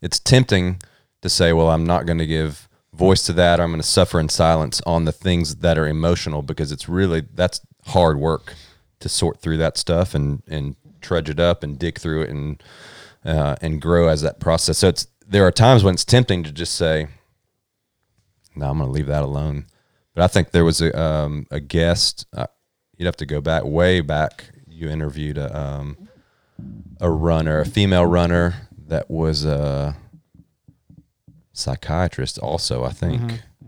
it's tempting to say, well, I'm not going to give voice to that. I'm going to suffer in silence on the things that are emotional because it's really that's hard work to sort through that stuff and and trudge it up and dig through it and uh, and grow as that process. So it's there are times when it's tempting to just say, no, I'm going to leave that alone. But I think there was a um, a guest. Uh, you'd have to go back way back. You interviewed a um, a runner, a female runner that was a psychiatrist, also, I think.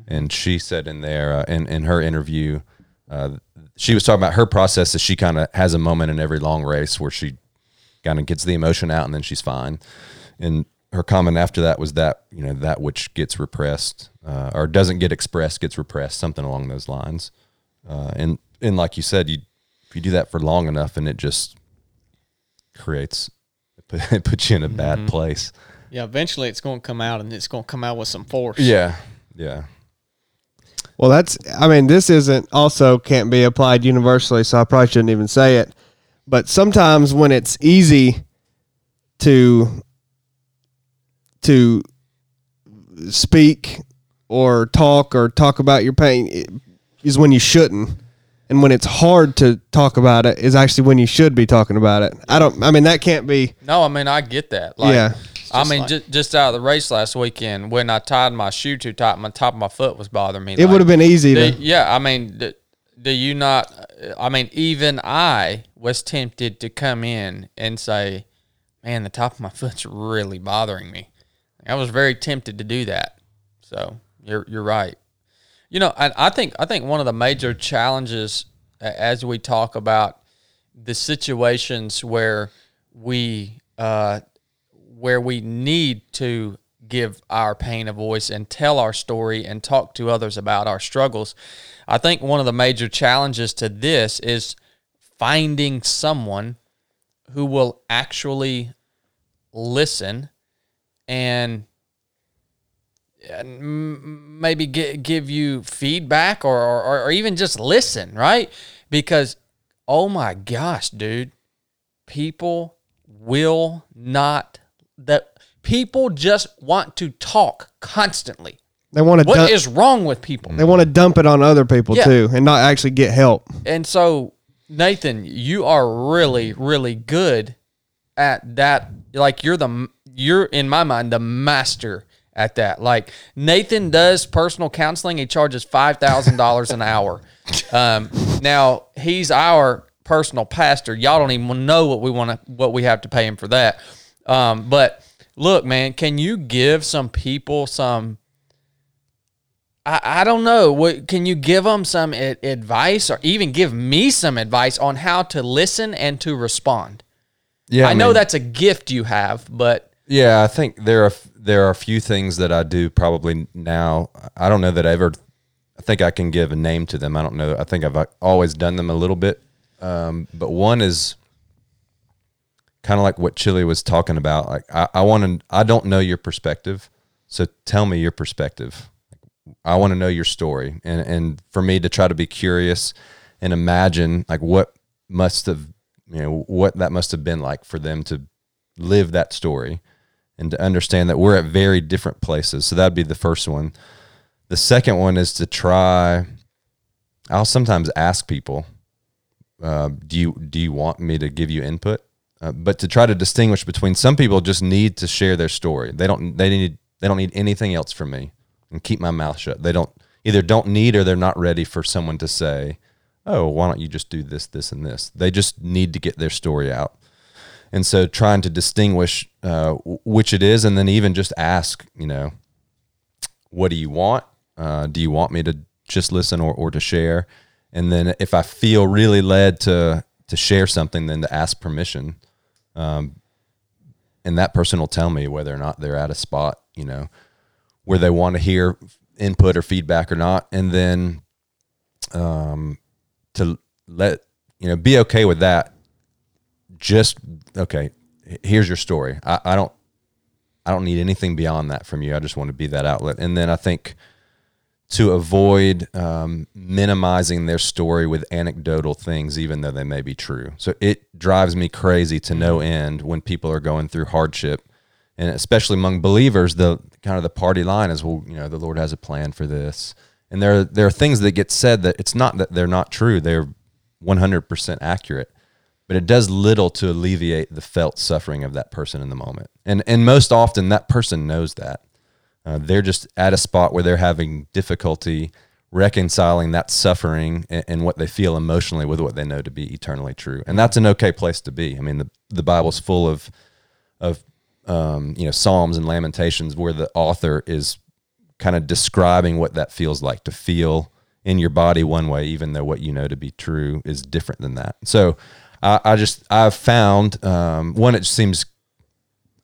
And she said in there, uh, in in her interview, uh, she was talking about her process. That she kind of has a moment in every long race where she kind of gets the emotion out, and then she's fine. And her comment after that was that you know that which gets repressed uh, or doesn't get expressed gets repressed, something along those lines. Uh, and and like you said, you if you do that for long enough, and it just creates [laughs] it puts you in a bad mm-hmm. place. Yeah, eventually it's going to come out, and it's going to come out with some force. Yeah, yeah. Well, that's. I mean, this isn't also can't be applied universally, so I probably shouldn't even say it. But sometimes when it's easy to to speak or talk or talk about your pain it- is when you shouldn't, and when it's hard to talk about it is actually when you should be talking about it. I don't. I mean, that can't be. No, I mean I get that. Like, Yeah. I mean, like- just just out of the race last weekend, when I tied my shoe too tight, my top of my foot was bothering me. It would have been easy to. Yeah, I mean, do, do you not? I mean, even I was tempted to come in and say, "Man, the top of my [laughs] foot's really bothering me." I was very tempted to do that. So you're you're right. You know, I think I think one of the major challenges as we talk about the situations where we uh, where we need to give our pain a voice and tell our story and talk to others about our struggles. I think one of the major challenges to this is finding someone who will actually listen and maybe gi- give you feedback or, or, or even just listen, right? Because, oh my gosh, dude, people will not, that people just want to talk constantly. They want to. What dump, is wrong with people? They want to dump it on other people Yeah. too, and not actually get help. And so, Nathan, you are really, really good at that. Like you're the you're in my mind the master at that. Like Nathan does personal counseling. He charges five thousand dollars an hour. Um, now he's our personal pastor. Y'all don't even know what we want to what we have to pay him for that. Um, but look, man, can you give some people some? I, I don't know. What can you give them some advice, or even give me some advice on how to listen and to respond? Yeah, I, know mean- that's a gift you have, but Yeah, I think there are there are a few things that I do probably now. I don't know that I ever. I think I can give a name to them. I don't know. I think I've always done them a little bit, um, but one is kind of like what Chili was talking about. Like I, I want to. I don't know your perspective, so tell me your perspective. I want to know your story, and and for me to try to be curious and imagine like what must have you know what that must have been like for them to live that story and to understand that we're at very different places. So that'd be the first one. The second one is to try. I'll sometimes ask people, uh, "Do you do you want me to give you input?" Uh, but to try to distinguish between some people just need to share their story. They don't. They need. They don't need anything else from me, and keep my mouth shut. They don't. either don't need or they're not ready for someone to say, "Oh, why don't you just do this, this, and this?" They just need to get their story out. And so, trying to distinguish uh, which it is, and then even just ask, you know, what do you want? Uh, do you want me to just listen or, or to share? And then if I feel really led to to share something, then to ask permission. Um, and that person will tell me whether or not they're at a spot, you know, where they want to hear input or feedback or not. And then um, to let, you know, be okay with that. Just, okay, here's your story. I, I don't, I don't need anything beyond that from you. I just want to be that outlet. And then I think to avoid um, minimizing their story with anecdotal things, even though they may be true. So it drives me crazy to no end when people are going through hardship, and especially among believers, the kind of the party line is, well, you know, the Lord has a plan for this, and there there are things that get said that it's not that they're not true; they're 100% accurate, but it does little to alleviate the felt suffering of that person in the moment, and and most often that person knows that. Uh, they're just at a spot where they're having difficulty reconciling that suffering and, and, what they feel emotionally with what they know to be eternally true, and that's an okay place to be. I mean, the the Bible's full of of um, you know Psalms and Lamentations where the author is kind of describing what that feels like to feel in your body one way, even though what you know to be true is different than that. So, I, I just I've found um, one. It seems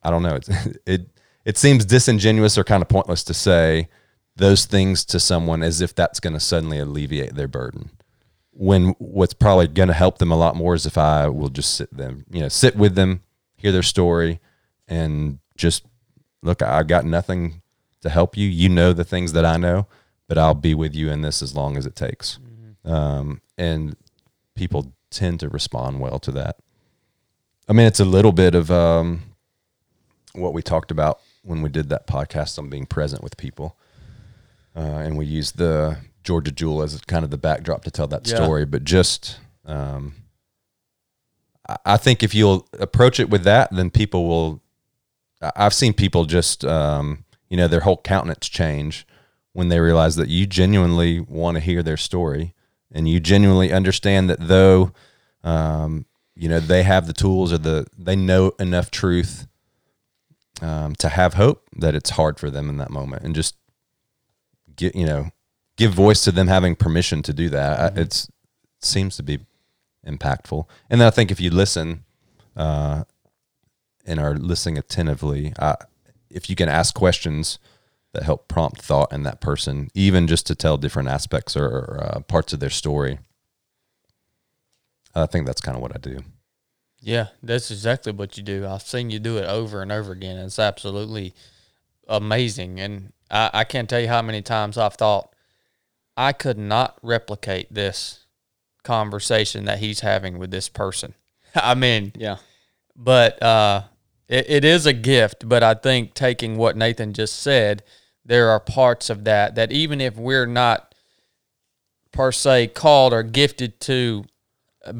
I don't know. It's, [laughs] it it seems disingenuous or kind of pointless to say those things to someone as if that's going to suddenly alleviate their burden. When what's probably going to help them a lot more is if I will just sit them, you know, sit with them, hear their story, and just look. I got nothing to help you. You know the things that I know, but I'll be with you in this as long as it takes. Mm-hmm. Um, and people tend to respond well to that. I mean, it's a little bit of um, what we talked about when we did that podcast on being present with people, uh, and we used the Georgia Jewel as kind of the backdrop to tell that yeah. story. But just, um, I think if you'll approach it with that, then people will. I've seen people just, um, you know, their whole countenance change when they realize that you genuinely want to hear their story and you genuinely understand that though, um, you know, they have the tools or the they know enough truth um, to have hope that it's hard for them in that moment. And just get you know give voice to them having permission to do that. Mm-hmm. it's it seems to be impactful. And then i think if you listen uh, and are listening attentively uh, if you can ask questions that help prompt thought in that person even just to tell different aspects or, or uh, parts of their story i think that's kind of what i do yeah, that's exactly what you do. I've seen you do it over and over again. It's absolutely amazing. And I, I can't tell you how many times I've thought I could not replicate this conversation that he's having with this person. [laughs] I mean, yeah. But uh, it, it is a gift. But I think taking what Nathan just said, there are parts of that that even if we're not per se called or gifted to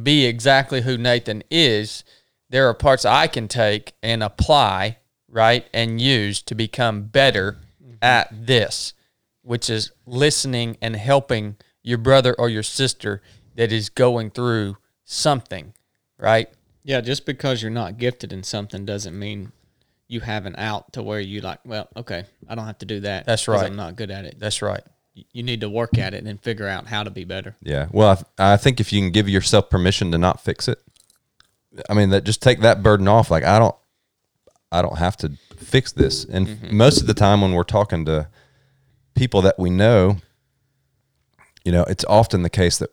be exactly who Nathan is, there are parts I can take and apply, right, and use to become better mm-hmm. at this, which is listening and helping your brother or your sister that is going through something, right? Yeah, just because you're not gifted in something doesn't mean you have an out to where you like, well, okay, I don't have to do that. That's right. I'm not good at it. That's right you need to work at it and figure out how to be better. Yeah. Well, I, th- I think if you can give yourself permission to not fix it, I mean, that just take that burden off. Like I don't, I don't have to fix this. And mm-hmm. most of the time when we're talking to people that we know, you know, it's often the case that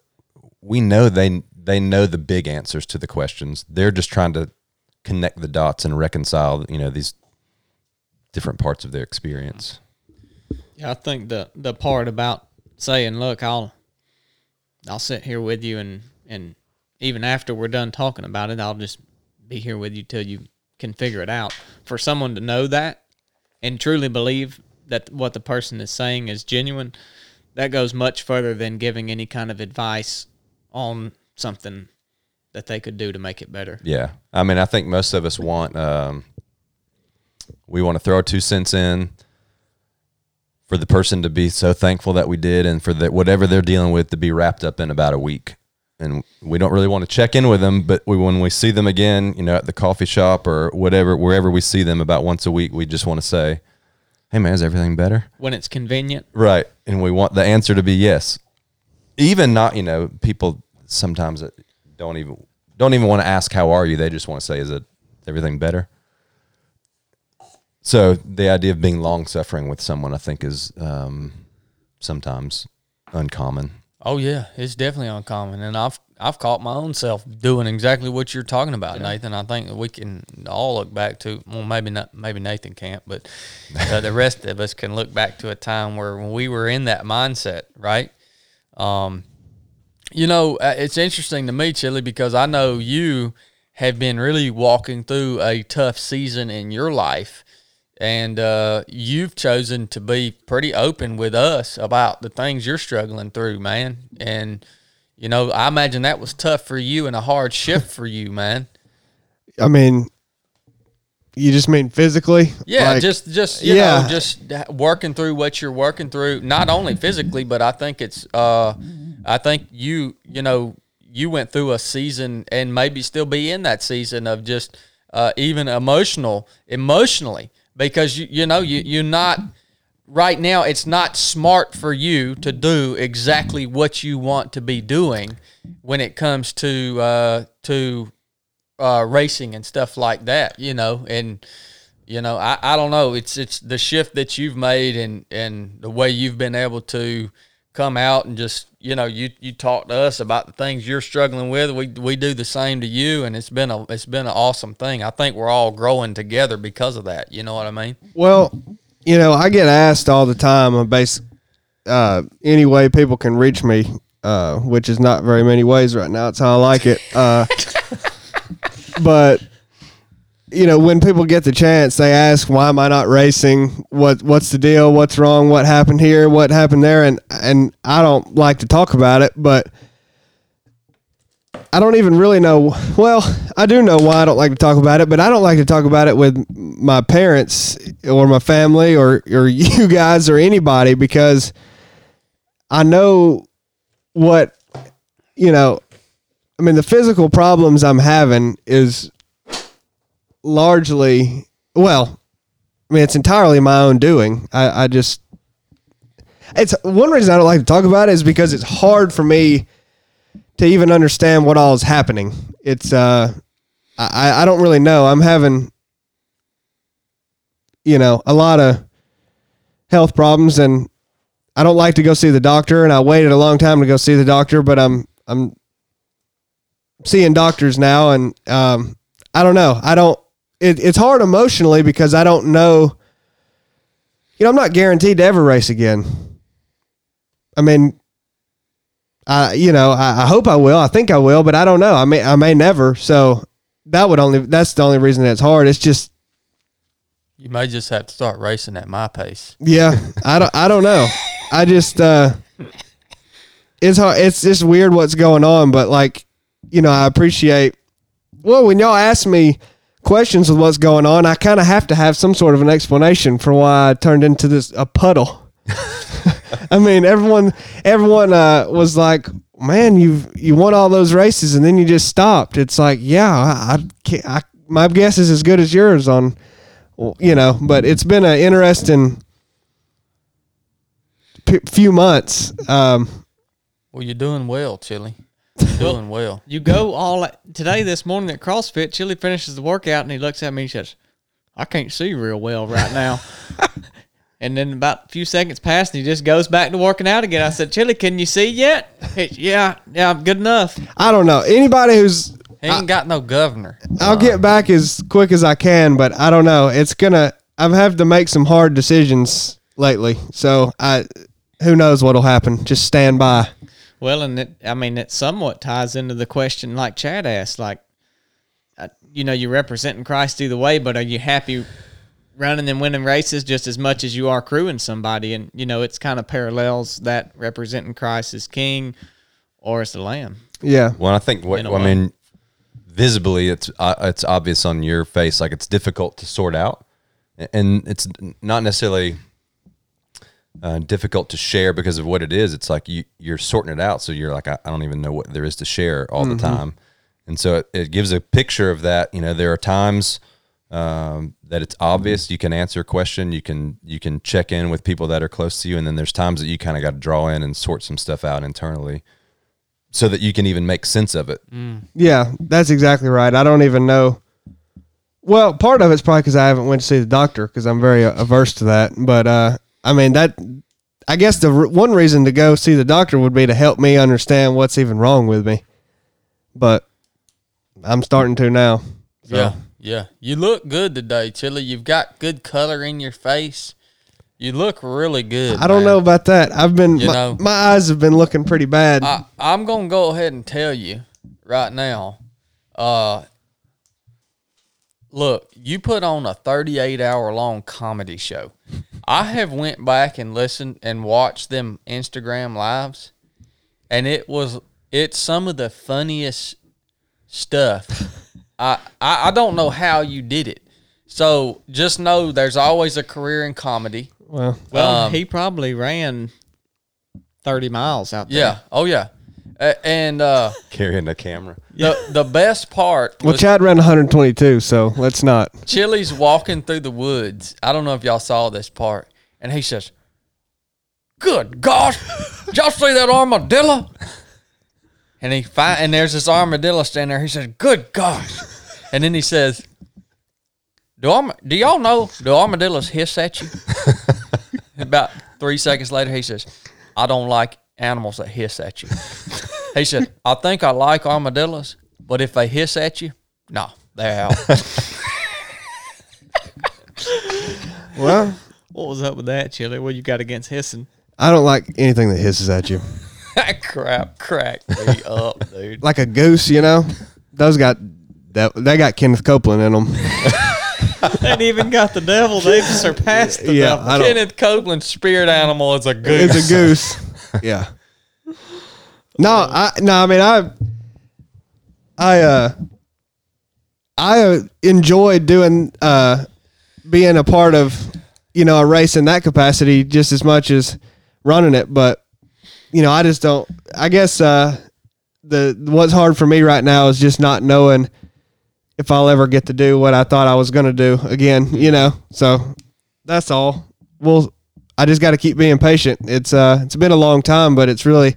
we know they they know the big answers to the questions. They're just trying to connect the dots and reconcile, you know, these different parts of their experience. Yeah, I think the the part about saying, "Look, I'll I'll sit here with you, and and even after we're done talking about it, I'll just be here with you till you can figure it out." For someone to know that and truly believe that what the person is saying is genuine, that goes much further than giving any kind of advice on something that they could do to make it better. Yeah, I mean, I think most of us want um, we want to throw our two cents in for the person to be so thankful that we did, and for that whatever they're dealing with to be wrapped up in about a week. And we don't really want to check in with them, but we, when we see them again, you know, at the coffee shop or whatever, wherever we see them about once a week, we just want to say, "Hey, man, is everything better?" when it's convenient. Right. And we want the answer to be yes. Even not, you know, people sometimes don't even don't even want to ask how are you. They just want to say is it is everything better? So the idea of being long suffering with someone I think is um, sometimes uncommon. Oh yeah, it's definitely uncommon, and I've I've caught my own self doing exactly what you're talking about, Nathan. I think we can all look back to well, maybe not, maybe Nathan can't, but uh, the rest of us can look back to a time where we were in that mindset, right? Um, you know, uh, it's interesting to me, Chili, because I know you have been really walking through a tough season in your life, and uh, you've chosen to be pretty open with us about the things you're struggling through, man. And you know, I imagine that was tough for you and a hard shift for you, man. [laughs] I mean, you just mean physically? Yeah, Like, just just you yeah. know, just working through what you're working through, not only physically, but I think it's uh I think you you know, you went through a season and maybe still be in that season of just uh even emotional emotionally because you you know, you you're not right now it's not smart for you to do exactly what you want to be doing when it comes to uh to uh, racing and stuff like that, you know, and you know, I, I don't know. It's it's the shift that you've made and and the way you've been able to come out and just you know you you talk to us about the things you're struggling with. We we do the same to you, and it's been a it's been an awesome thing. I think we're all growing together because of that. You know what I mean? Well, you know, I get asked all the time on base uh, any way people can reach me, uh, which is not very many ways right now. It's how I like it. Uh, [laughs] but you know, when people get the chance, they ask, "Why am I not racing? What What's the deal? What's wrong? What happened here? What happened there?" And and I don't like to talk about it, but I don't even really know. Well, I do know why I don't like to talk about it, but I don't like to talk about it with my parents or my family or or [laughs] you guys or anybody because I know what you know. I mean, the physical problems I'm having is largely well. I mean, it's entirely my own doing. I, I just it's one reason I don't like to talk about it is because it's hard for me to even understand what all is happening. It's uh I, I don't really know. I'm having you know, a lot of health problems and I don't like to go see the doctor and I waited a long time to go see the doctor, but I'm I'm seeing doctors now and um I don't know. I don't it, it's hard emotionally because I don't know you know, I'm not guaranteed to ever race again. I mean, I you know I, I hope I will. I think I will, but I don't know. I may I may never. So that would only that's the only reason it's hard. It's just You may just have to start racing at my pace. yeah. I don't I don't know. I just uh, it's hard. It's just weird what's going on. But like you know, I appreciate. Well, when y'all ask me questions with what's going on, I kind of have to have some sort of an explanation for why I turned into this a puddle. [laughs] I mean, everyone, everyone uh, was like, "Man, you you won all those races, and then you just stopped." It's like, yeah, I, I, I my guess is as good as yours on, you know. But it's been an interesting p- few months. Um, Well, you're doing well, Chili. [laughs] You're doing well. You go all today this morning at CrossFit. Chili finishes the workout and he looks at me and says, "I can't see real well right now." [laughs] and then about a few seconds pass and he just goes back to working out again. I said, "Chili, can you see yet?" He, yeah, yeah, good enough. I don't know anybody who's. He ain't got no governor. I'll get back as quick as I can, but I don't know. It's gonna. I've had to make some hard decisions lately, so I. Who knows what'll happen? Just stand by. Well, and it, I mean, it somewhat ties into the question like Chad asked, like, uh, you know, you're representing Christ either way, but are you happy running and winning races just as much as you are crewing somebody? And, you know, it's kind of parallels that representing Christ as king or as the lamb. Yeah. Well, I think what In a I way. mean, visibly, it's uh, it's obvious on your face, like it's difficult to sort out, and it's not necessarily uh, difficult to share because of what it is. It's like you you're sorting it out, so you're like, I, I don't even know what there is to share all the time, and so it, it gives a picture of that. You know, there are times um, that it's obvious you can answer a question, you can you can check in with people that are close to you, and then there's times that you kind of got to draw in and sort some stuff out internally, so that you can even make sense of it. Yeah, that's exactly right. I don't even know. Well, part of it's probably because I haven't went to see the doctor because I'm very averse to that. But uh, I mean that. I guess the r- one reason to go see the doctor would be to help me understand what's even wrong with me. But I'm starting to now. So, Yeah, yeah. You look good today, Chili. You've got good color in your face. You look really good. I don't man. know about that. I've been You my, know- my eyes have been looking pretty bad. I, I'm gonna go ahead and tell you right now. Uh, look, you put on a 38 hour long comedy show. I have went back and listened and watched them Instagram lives, and it was it's some of the funniest stuff. [laughs] I, I I don't know how you did it. So just know there's always a career in comedy. well, Well, Um, he probably ran thirty miles out there. Yeah. Oh yeah. A- and uh, Carrying the camera. The the best part well, was Chad ran 122, so let's not. Chili's walking through the woods. I don't know if y'all saw this part, and he says, "Good gosh, did y'all see that armadillo?" And he find and there's this armadillo standing there. He says, "Good gosh," and then he says, "Do arm- do y'all know do armadillos hiss at you?" [laughs] About three seconds later, he says, "I don't like animals that hiss at you." [laughs] He said, "I think I like armadillos, but if they hiss at you, no, they're out." [laughs] Well, What was up with that, Chili? What you got against hissing? I don't like anything that hisses at you. That [laughs] crap cracked me up, dude. Like a goose, you know. Those got that. They got Kenneth Copeland in them. [laughs] they even got the devil. They've surpassed the Yeah, devil. Kenneth Copeland's spirit animal is a goose. It's a goose. yeah. No, I no. I mean, I, I, uh, I uh, enjoyed doing, uh, being a part of, you know, a race in that capacity just as much as running it. But, you know, I just don't. I guess uh, the what's hard for me right now is just not knowing if I'll ever get to do what I thought I was going to do again. You know, so that's all. Well, I just got to keep being patient. It's uh, it's been a long time, but it's really,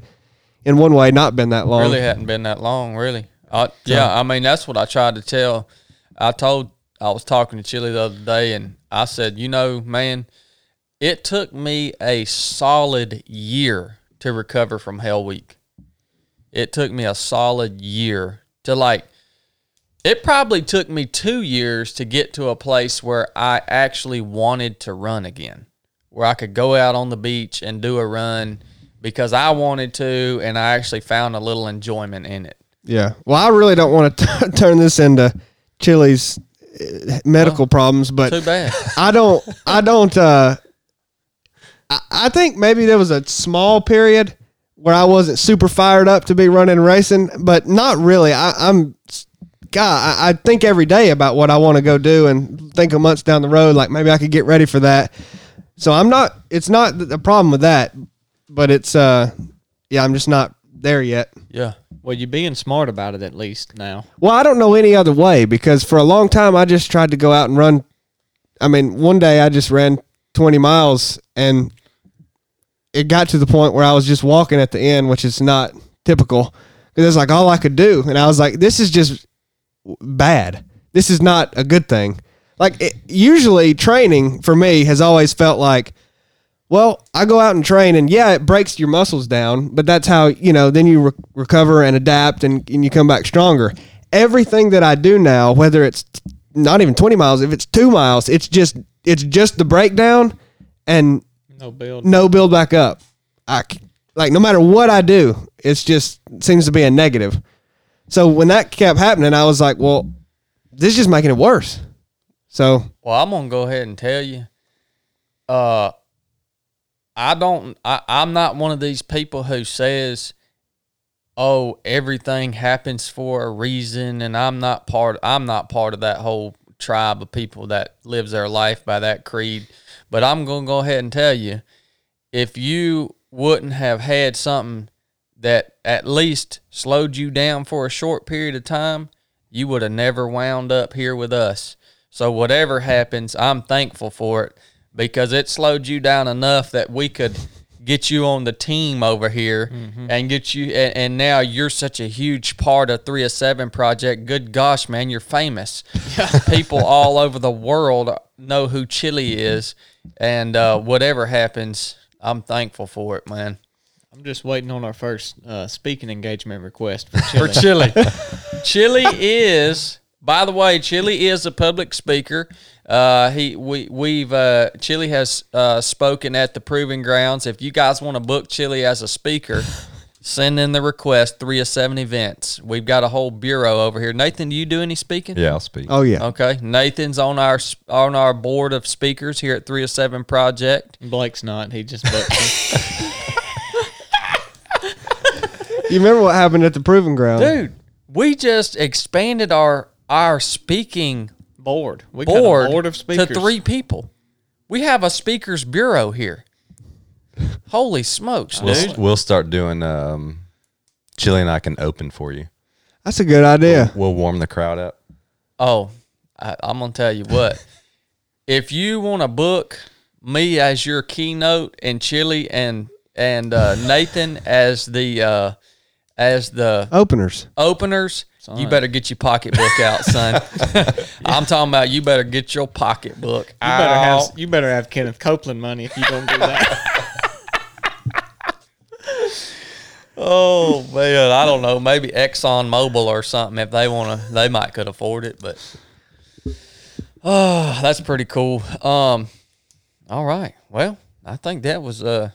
in one way, not been that long. really hadn't been that long, really. Uh, yeah, I mean that's what I tried to tell. I told I was talking to Chili the other day, and I said, you know, man, it took me a solid year to recover from Hell Week. It took me a solid year to like. It probably took me two years to get to a place where I actually wanted to run again, where I could go out on the beach and do a run because I wanted to, and I actually found a little enjoyment in it. Yeah. Well, I really don't want to [laughs] turn this into Chili's uh, medical problems, but Too bad. I don't. I don't. uh I, I think maybe there was a small period where I wasn't super fired up to be running and racing, but not really. I, I'm. God, I, I think every day about what I want to go do, and think of months down the road, like maybe I could get ready for that. So I'm not. It's not the problem with that, but it's. uh Yeah, I'm just not there yet. Yeah. Well, you're being smart about it at least now. Well, I don't know any other way because for a long time I just tried to go out and run. I mean, one day I just ran 20 miles and it got to the point where I was just walking at the end, which is not typical because it's like all I could do. And I was like, this is just bad. This is not a good thing. Like, it, usually training for me has always felt like, well, I go out and train, and yeah, it breaks your muscles down, but that's how, you know, then you re- recover and adapt and, and you come back stronger. Everything that I do now, whether it's t- not even 20 miles, if it's two miles, it's just, it's just the breakdown and No build. no build back up. I, c- like, no matter what I do, it's just seems to be a negative. So when that kept happening, I was like, well, this is just making it worse. So, Well, I'm gonna go ahead and tell you. Uh, I don't. I, I'm not one of these people who says, "Oh, everything happens for a reason," and I'm not part. I'm not part of that whole tribe of people that lives their life by that creed. But I'm gonna go ahead and tell you, if you wouldn't have had something that at least slowed you down for a short period of time, you would have never wound up here with us. So whatever happens, I'm thankful for it because it slowed you down enough that we could get you on the team over here and get you and, and now you're such a huge part of 3 of 7 project. Good gosh man you're famous. [laughs] People [laughs] all over the world know who chili is and uh, whatever happens i'm thankful for it man. I'm just waiting on our first uh, speaking engagement request for Chili. for chili. [laughs] Chili is by the way chili is a public speaker uh, he we we've uh, Chili has uh, spoken at the Proving Grounds. If you guys want to book Chili as a speaker, [laughs] send in the request. Three of seven events. We've got a whole bureau over here. Nathan, do you do any speaking? Yeah, I'll speak. Oh yeah. Okay, Nathan's on our on our board of speakers here at Three of Seven Project. Blake's not. He just booked me. [laughs] You remember what happened at the proving ground? Dude, we just expanded our our speaking board. We got board, a board of speakers. to three people. We have a speakers bureau here. Holy smokes, We'll, dude! we'll start doing. Um, Chili and I can open for you. That's a good idea. We'll warm the crowd up. Oh, I, I'm gonna tell you what. [laughs] if you want to book me as your keynote and Chili and and uh, Nathan as the uh, as the Openers. openers, you better get your pocketbook out, son. [laughs] I'm talking about you better get your pocketbook. You better have you better have Kenneth Copeland money if you don't do that. [laughs] Oh man, I don't know. Maybe Exxon Mobil or something. If they want to, they might could afford it. But oh, [sighs] that's pretty cool. Um, all right. Well, I think that was uh,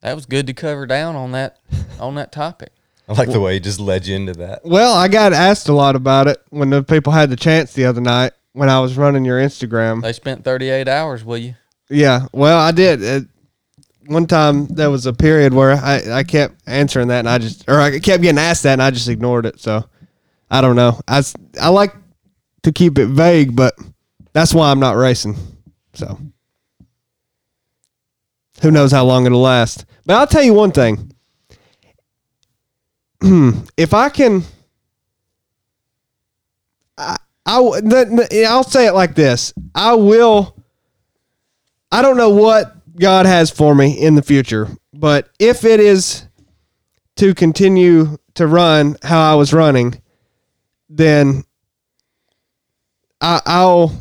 that was good to cover down on that on that topic. I like the way he just led you into that. Well, I got asked a lot about it when the people had the chance the other night when I was running your Instagram. They spent 38 hours will you. Yeah, well, I did. It, one time there was a period where I, I kept answering that and I just or I kept getting asked that and I just ignored it. So I don't know. I, I like to keep it vague, but that's why I'm not racing. So who knows how long it'll last? But I'll tell you one thing. [clears throat] if I can I, I the- the- I'll say it like this. I will I don't know what God has for me in the future, but if it is to continue to run how I was running, then I, I'll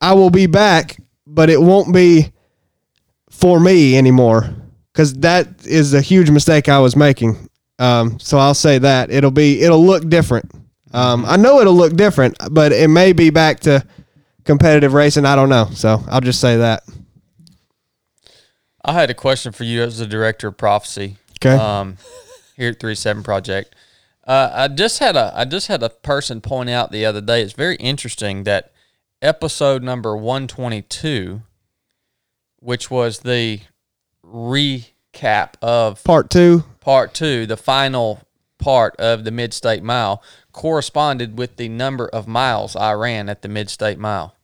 I will be back, but it won't be for me anymore because that is a huge mistake I was making. Um, so I'll say that it'll be it'll look different. Um, I know it'll look different, but it may be back to competitive racing. I don't know. So I'll just say that. I had a question for you as the director of prophecy. Okay. Um, here at Three Seven Project, uh, I just had a I just had a person point out the other day. It's very interesting that episode number one twenty two, which was the recap of Part two. Part two, the final part of the Mid State Mile, corresponded with the number of miles I ran at the Mid State Mile.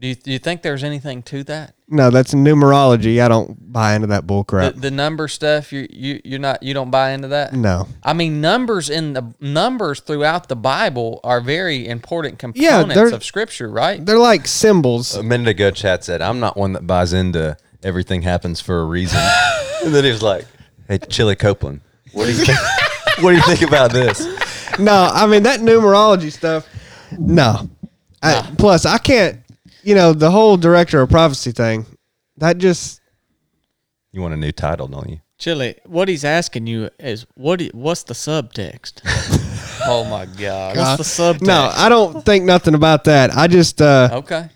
Do you, do you think there's anything to that? No, that's numerology. I don't buy into that bull The, crap. the number stuff, you you you're not you don't buy into that. no. I mean, numbers in the numbers throughout the Bible are very important Yeah, components they're- of Scripture, right? They're like symbols. A minute ago, Chad said, "I'm not one that buys into everything happens for a reason." [laughs] and then he was like, "Hey, Chili Copeland, what do you think? [laughs] what do you think about this?" No, I mean that numerology stuff. No. I, plus, I can't. You know the whole director of prophecy thing. That just You want a new title, don't you? Chili, what he's asking you is what? i- What's the subtext? [laughs] Oh my God! What's the subtext? no. I don't think nothing about that. I just uh Okay,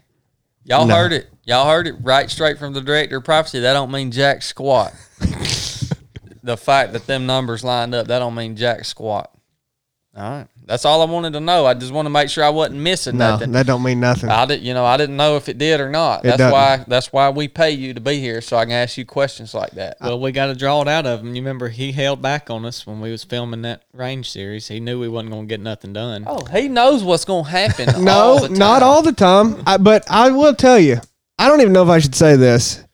y'all No. heard it. Y'all heard it right straight from the director of prophecy. That don't mean jack squat. [laughs] the fact that them numbers lined up, that don't mean jack squat. All right, that's all I wanted to know. I just want to make sure I wasn't missing no. nothing. That don't mean nothing. I did, you know, I didn't know if it did or not. It That's doesn't. why. That's why we pay you to be here, so I can ask you questions like that. Well, we got to draw it out of him. You remember he held back on us when we was filming that range series. He knew we wasn't going to get nothing done. Oh, he knows what's going to happen. [laughs] no, all the not all the time. I, but I will tell you. I don't even know if I should say this.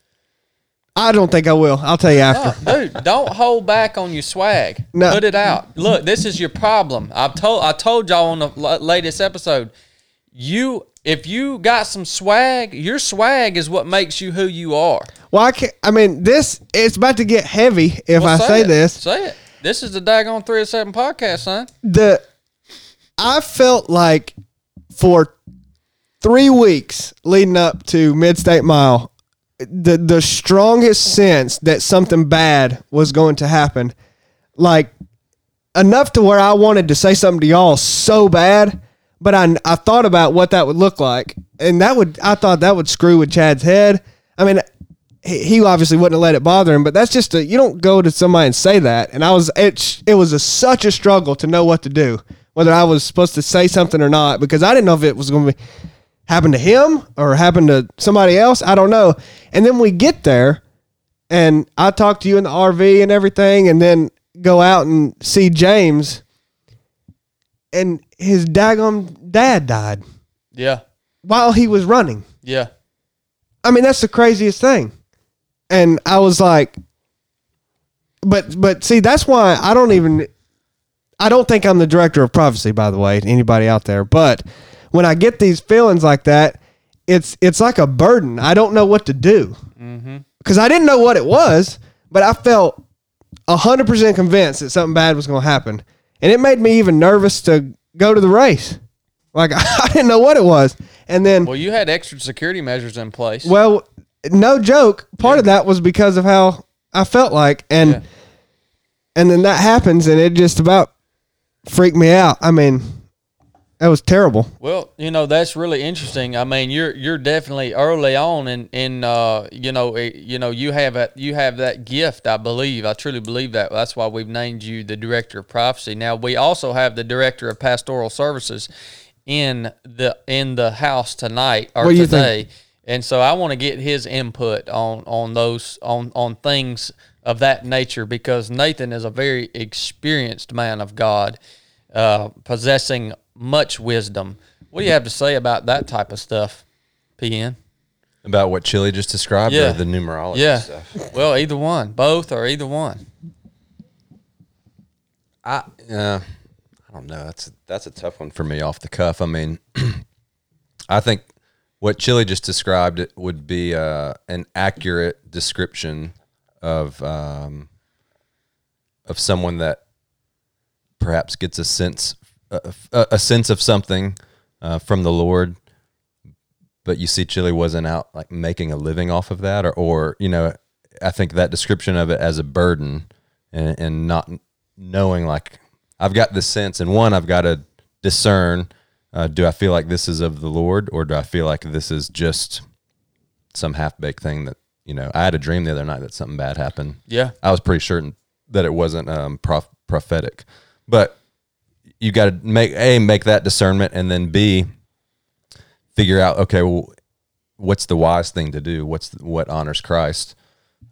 I don't think I will. I'll tell you after. No, dude, don't hold back on your swag. No. Put it out. Look, this is your problem. I've told I told y'all on the latest episode. You if you got some swag, your swag is what makes you who you are. Well, I can't. I mean, this it's about to get heavy if Well, I say it. this. Say it. This is the daggone three of seven podcast, son. the I felt like for three weeks leading up to Mid State Mile, the the strongest sense that something bad was going to happen, like enough to where I wanted to say something to y'all so bad, but I I thought about what that would look like, and that would I thought that would screw with Chad's head. I mean. He he obviously wouldn't have let it bother him, but that's just a, you don't go to somebody and say that. And I was it it was a, such a struggle to know what to do, whether I was supposed to say something or not, because I didn't know if it was going to be happen to him or happen to somebody else. I don't know. And then we get there, and I talk to you in the RV and everything, and then go out and see James, and his daggum dad died Yeah. while he was running. Yeah. I mean, that's the craziest thing. And I was like, but but see, that's why I don't even. I don't think I'm the director of prophecy, by the way, anybody out there. But when I get these feelings like that, it's it's like a burden. I don't know what to do mm-hmm. because I didn't know what it was, but I felt hundred percent convinced that something bad was going to happen, and it made me even nervous to go to the race. Like [laughs] I didn't know what it was, and then Well, you had extra security measures in place. well, no joke. Part of that was because of how I felt like, and Yeah. and then that happens, and it just about freaked me out. I mean, that was terrible. Well, you know that's really interesting. I mean, you're you're definitely early on, and in, in uh, you know, eh, you know, you have a, you have that gift. I believe, I truly believe that. That's why we've named you the director of prophecy. Now we also have the director of pastoral services in the in the house tonight or What do you today, think? and so I want to get his input on on those on on things of that nature because Nathan is a very experienced man of God, uh, possessing much wisdom. What do you have to say about that type of stuff, PN? About what Chili just described, Yeah. or the numerology Yeah. stuff. Well, either one, both, or either one. I uh, I don't know. That's that's a tough one for me off the cuff. I mean, [clears throat] I think what Chili just described it would be uh, an accurate description of um, of someone that perhaps gets a sense a, a sense of something uh, from the Lord. But you see, Chili wasn't out like making a living off of that, or, or you know, I think that description of it as a burden and, and not knowing like I've got this sense, and one I've got to discern: uh, do I feel like this is of the Lord, or do I feel like this is just some half baked thing that you know? I had a dream the other night that something bad happened. Yeah. I was pretty certain that it wasn't um, prof- prophetic, but you got to make a make that discernment, and then b figure out okay, well, what's the wise thing to do? What's the, what honors Christ?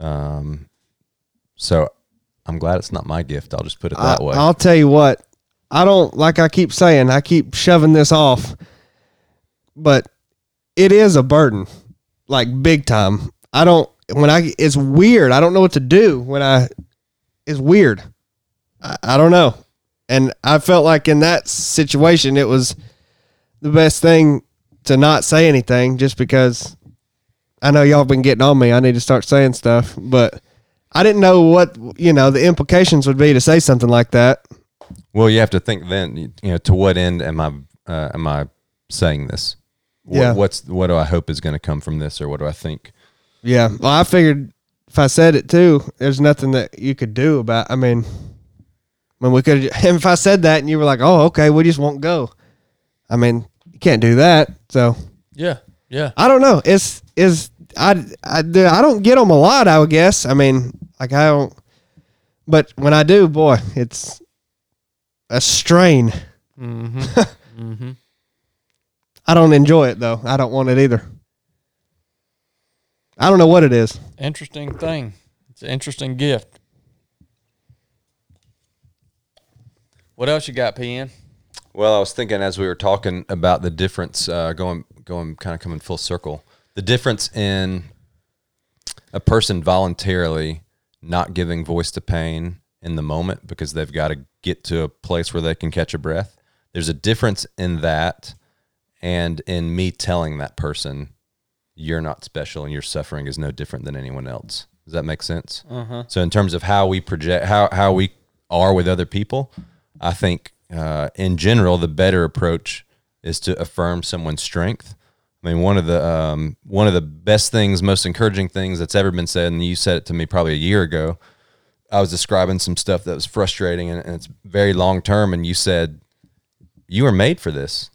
Um, so I'm glad it's not my gift. I'll just put it that I, way. I'll tell you what. I don't like. I keep saying. I keep shoving this off, but it is a burden, like big time. I don't. When I, it's weird. I don't know what to do when I. It's weird. I, I don't know, and I felt like in that situation, it was the best thing to not say anything, just because I know y'all been getting on me. I need to start saying stuff, but I didn't know what you know the implications would be to say something like that. Well, you have to think then. You know, to what end am I uh, am I saying this? What, Yeah. What's what do I hope is going to come from this, or what do I think? Yeah. Well, I figured if I said it too, there's nothing that you could do about. I mean, when we could, [laughs] if I said that and you were like, "Oh, okay, we just won't go," I mean, you can't do that. So Yeah. Yeah. I don't know. It's is I I I don't get them a lot. I would guess. I mean, like I don't. But when I do, boy, it's a strain. Mm-hmm. [laughs] Mm-hmm. I don't enjoy it though. I don't want it either. I don't know what it is. Interesting thing. It's an interesting gift. What else you got, PN? Well, I was thinking as we were talking about the difference, uh, going going kind of coming full circle, the difference in a person voluntarily not giving voice to pain in the moment because they've got to get to a place where they can catch a breath. There's a difference in that and in me telling that person you're not special and your suffering is no different than anyone else. Does that make sense? So in terms of how we project how how we are with other people, I think uh, in general the better approach is to affirm someone's strength. I mean, one of the um, one of the best things, most encouraging things that's ever been said, and you said it to me probably a year ago. I was describing some stuff that was frustrating and, and it's very long term, and you said you were made for this.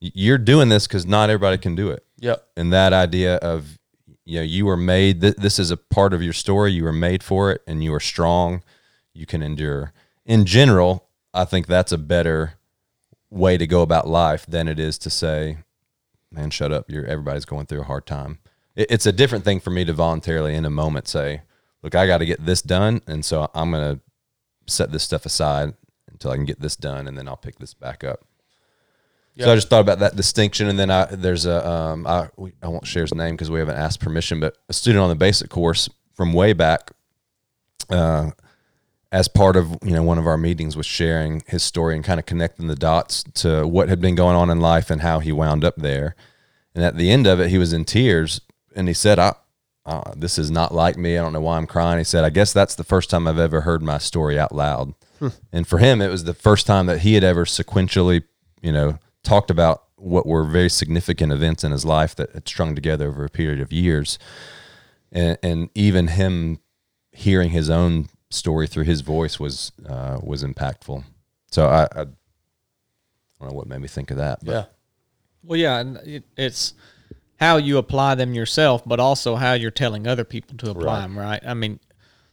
You're doing this because not everybody can do it Yep. and that idea of you know you were made th- this is a part of your story you were made for it and you are strong you can endure in general i think that's a better way to go about life than it is to say man shut up. You're everybody's going through a hard time. It, it's a different thing for me to voluntarily in a moment say look i got to get this done and so i'm going to set this stuff aside until i can get this done and then i'll pick this back up. So I just thought about that distinction, and then I there's a um I we, I won't share his name because we haven't asked permission, but a student on the basic course from way back, uh, as part of you know one of our meetings was sharing his story and kind of connecting the dots to what had been going on in life and how he wound up there, and at the end of it, he was in tears, and he said, "I." Uh, this is not like me. I don't know why I'm crying. He said, I guess that's the first time I've ever heard my story out loud. And for him, it was the first time that he had ever sequentially, you know, talked about what were very significant events in his life that had strung together over a period of years. And, and even him hearing his own story through his voice was uh, was impactful. So I, I don't know what made me think of that. But Yeah. Well, yeah, and it, it's how you apply them yourself, but also how you're telling other people to apply them, right? I mean,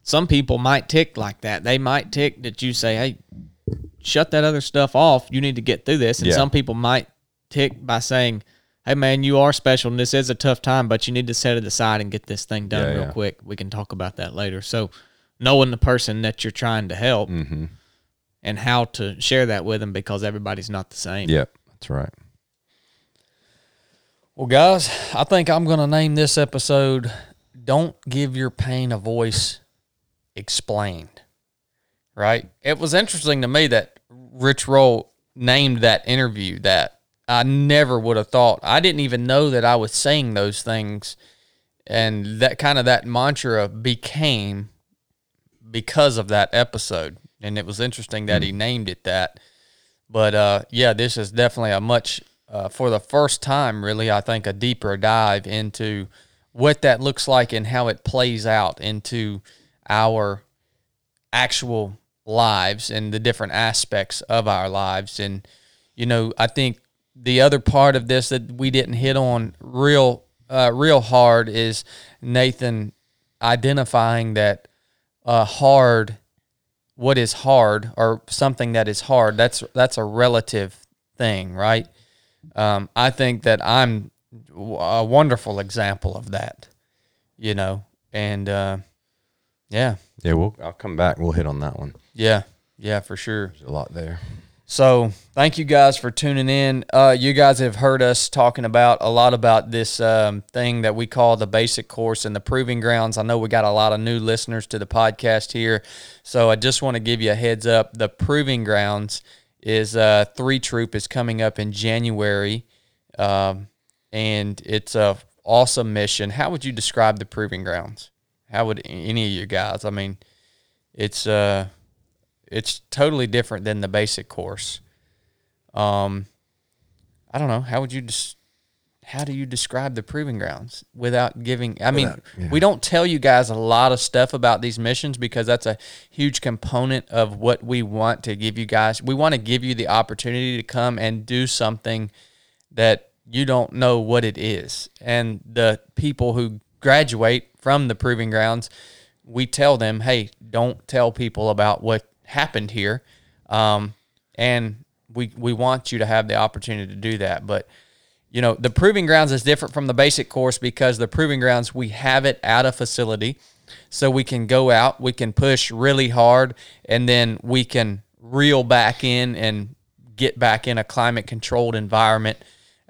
some people might tick like that. They might tick that you say, "Hey, shut that other stuff off. You need to get through this." And Yeah. some people might tick by saying, "Hey, man, you are special, and this is a tough time, but you need to set it aside and get this thing done Yeah, real yeah. quick. We can talk about that later." So, knowing the person that you're trying to help Mm-hmm. and how to share that with them because everybody's not the same. yeah, that's right. Well, guys, I think I'm going to name this episode Don't Give Your Pain a Voice Explained. Right? It was interesting to me that Rich Roll named that interview that. I never would have thought. I didn't even know that I was saying those things. And that kind of that mantra became because of that episode. And it was interesting that he named it that. But uh, yeah, this is definitely a much, uh, for the first time, really, I think, a deeper dive into what that looks like and how it plays out into our actual lives and the different aspects of our lives. And, you know, I think the other part of this that we didn't hit on real, uh, real hard is Nathan identifying that uh, hard what is hard or something that is hard that's that's a relative thing right um, i think that i'm a wonderful example of that you know and uh, yeah Yeah, we'll. I'll come back. We'll hit on that one. yeah yeah for sure There's a lot there. So thank you guys for tuning in. Uh, you guys have heard us talking about a lot about this um, thing that we call the basic course and the proving grounds. I know we got a lot of new listeners to the podcast here, so I just want to give you a heads up. The proving grounds is uh, three troop is coming up in January, um, and it's a awesome mission. How would you describe the proving grounds? How would any of you guys? I mean, it's uh it's totally different than the basic course. Um, I don't know. How would you just? How do you describe the proving grounds without giving? I mean, we don't tell you guys a lot of stuff about these missions because that's a huge component of what we want to give you guys. We want to give you the opportunity to come and do something that you don't know what it is. And the people who graduate from the proving grounds, we tell them, hey, don't tell people about what happened here. Um, and we, we want you to have the opportunity to do that. But, you know, the proving grounds is different from the basic course because the proving grounds, we have it at a facility. So we can go out, we can push really hard, and then we can reel back in and get back in a climate controlled environment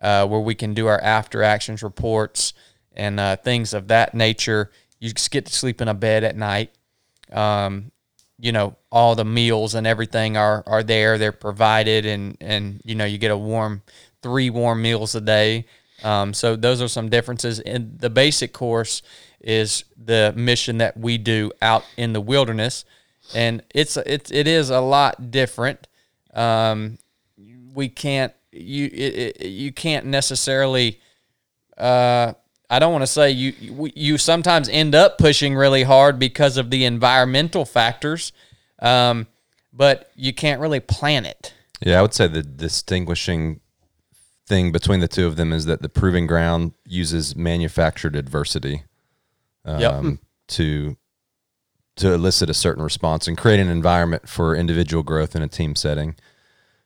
uh, where we can do our after actions reports and uh, things of that nature. You just get to sleep in a bed at night. Um, you know, all the meals and everything are are there. They're provided, and and you know, you get a warm three warm meals a day. Um, so those are some differences. In the basic course is the mission that we do out in the wilderness, and it's it's it is a lot different. Um, we can't you it, it, you can't necessarily. Uh, I don't want to say you you- you sometimes end up pushing really hard because of the environmental factors, um, but you can't really plan it. Yeah, I would say the distinguishing thing between the two of them is that the proving ground uses manufactured adversity um, Yep. to to elicit a certain response and create an environment for individual growth in a team setting.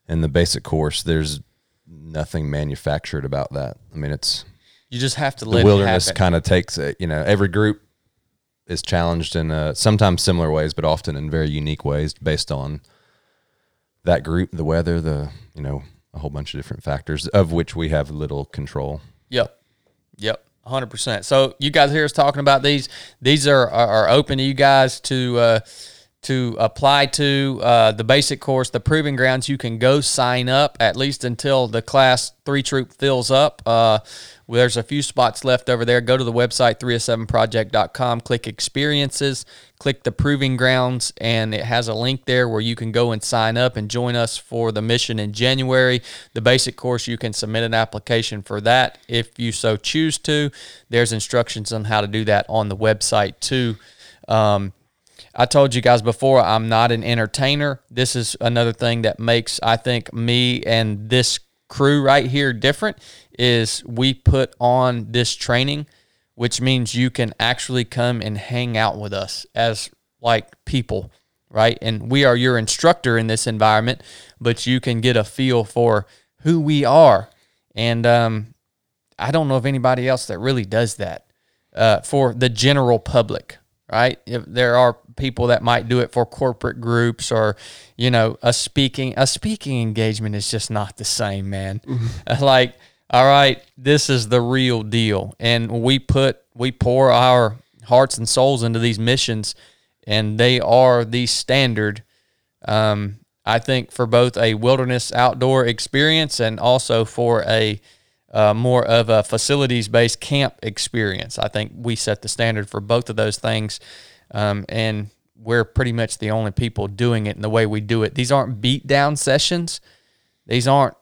In the basic course, there's nothing manufactured about that. I mean, it's You just have to live. the let wilderness kind of takes it. You know, every group is challenged in uh, sometimes similar ways, but often in very unique ways based on that group, the weather, the you know, a whole bunch of different factors of which we have little control. Yep. Yep. 100%. So you guys hear us talking about these. These are are, are open to you guys to uh, to apply to uh, the basic course, the proving grounds. You can go sign up at least until the class three troop fills up. Uh, there's a few spots left over there. Go to the website 307project.com, click experiences, click the proving grounds, and it has a link there where you can go and sign up and join us for the mission in January. The basic course, you can submit an application for that if you so choose to. There's instructions on how to do that on the website too. Um, I told you guys before, I'm not an entertainer. This is another thing that makes, I think, me and this crew right here different is we put on this training, which means you can actually come and hang out with us as like people, right? And we are your instructor in this environment, but you can get a feel for who we are. And um, I don't know of anybody else that really does that uh, for the general public, right? If there are people that might do it for corporate groups or, you know, a speaking a speaking engagement is just not the same, man. [laughs] like, all right, this is the real deal, and we put we pour our hearts and souls into these missions, and they are the standard um, I think for both a wilderness outdoor experience and also for a uh, more of a facilities based camp experience. I think we set the standard for both of those things. Um, and we're pretty much the only people doing it in the way we do it. These aren't beat down sessions. These aren't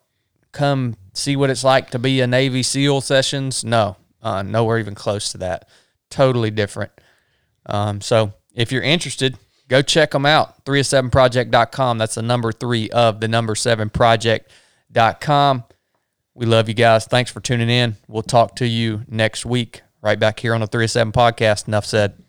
come see what it's like to be a Navy SEAL sessions. No, uh, nowhere even close to that. Totally different. Um, so if you're interested, go check them out. 307project.com. That's the number three of the number seven project.com. We love you guys. Thanks for tuning in. We'll talk to you next week right back here on the 307 podcast. Enough said.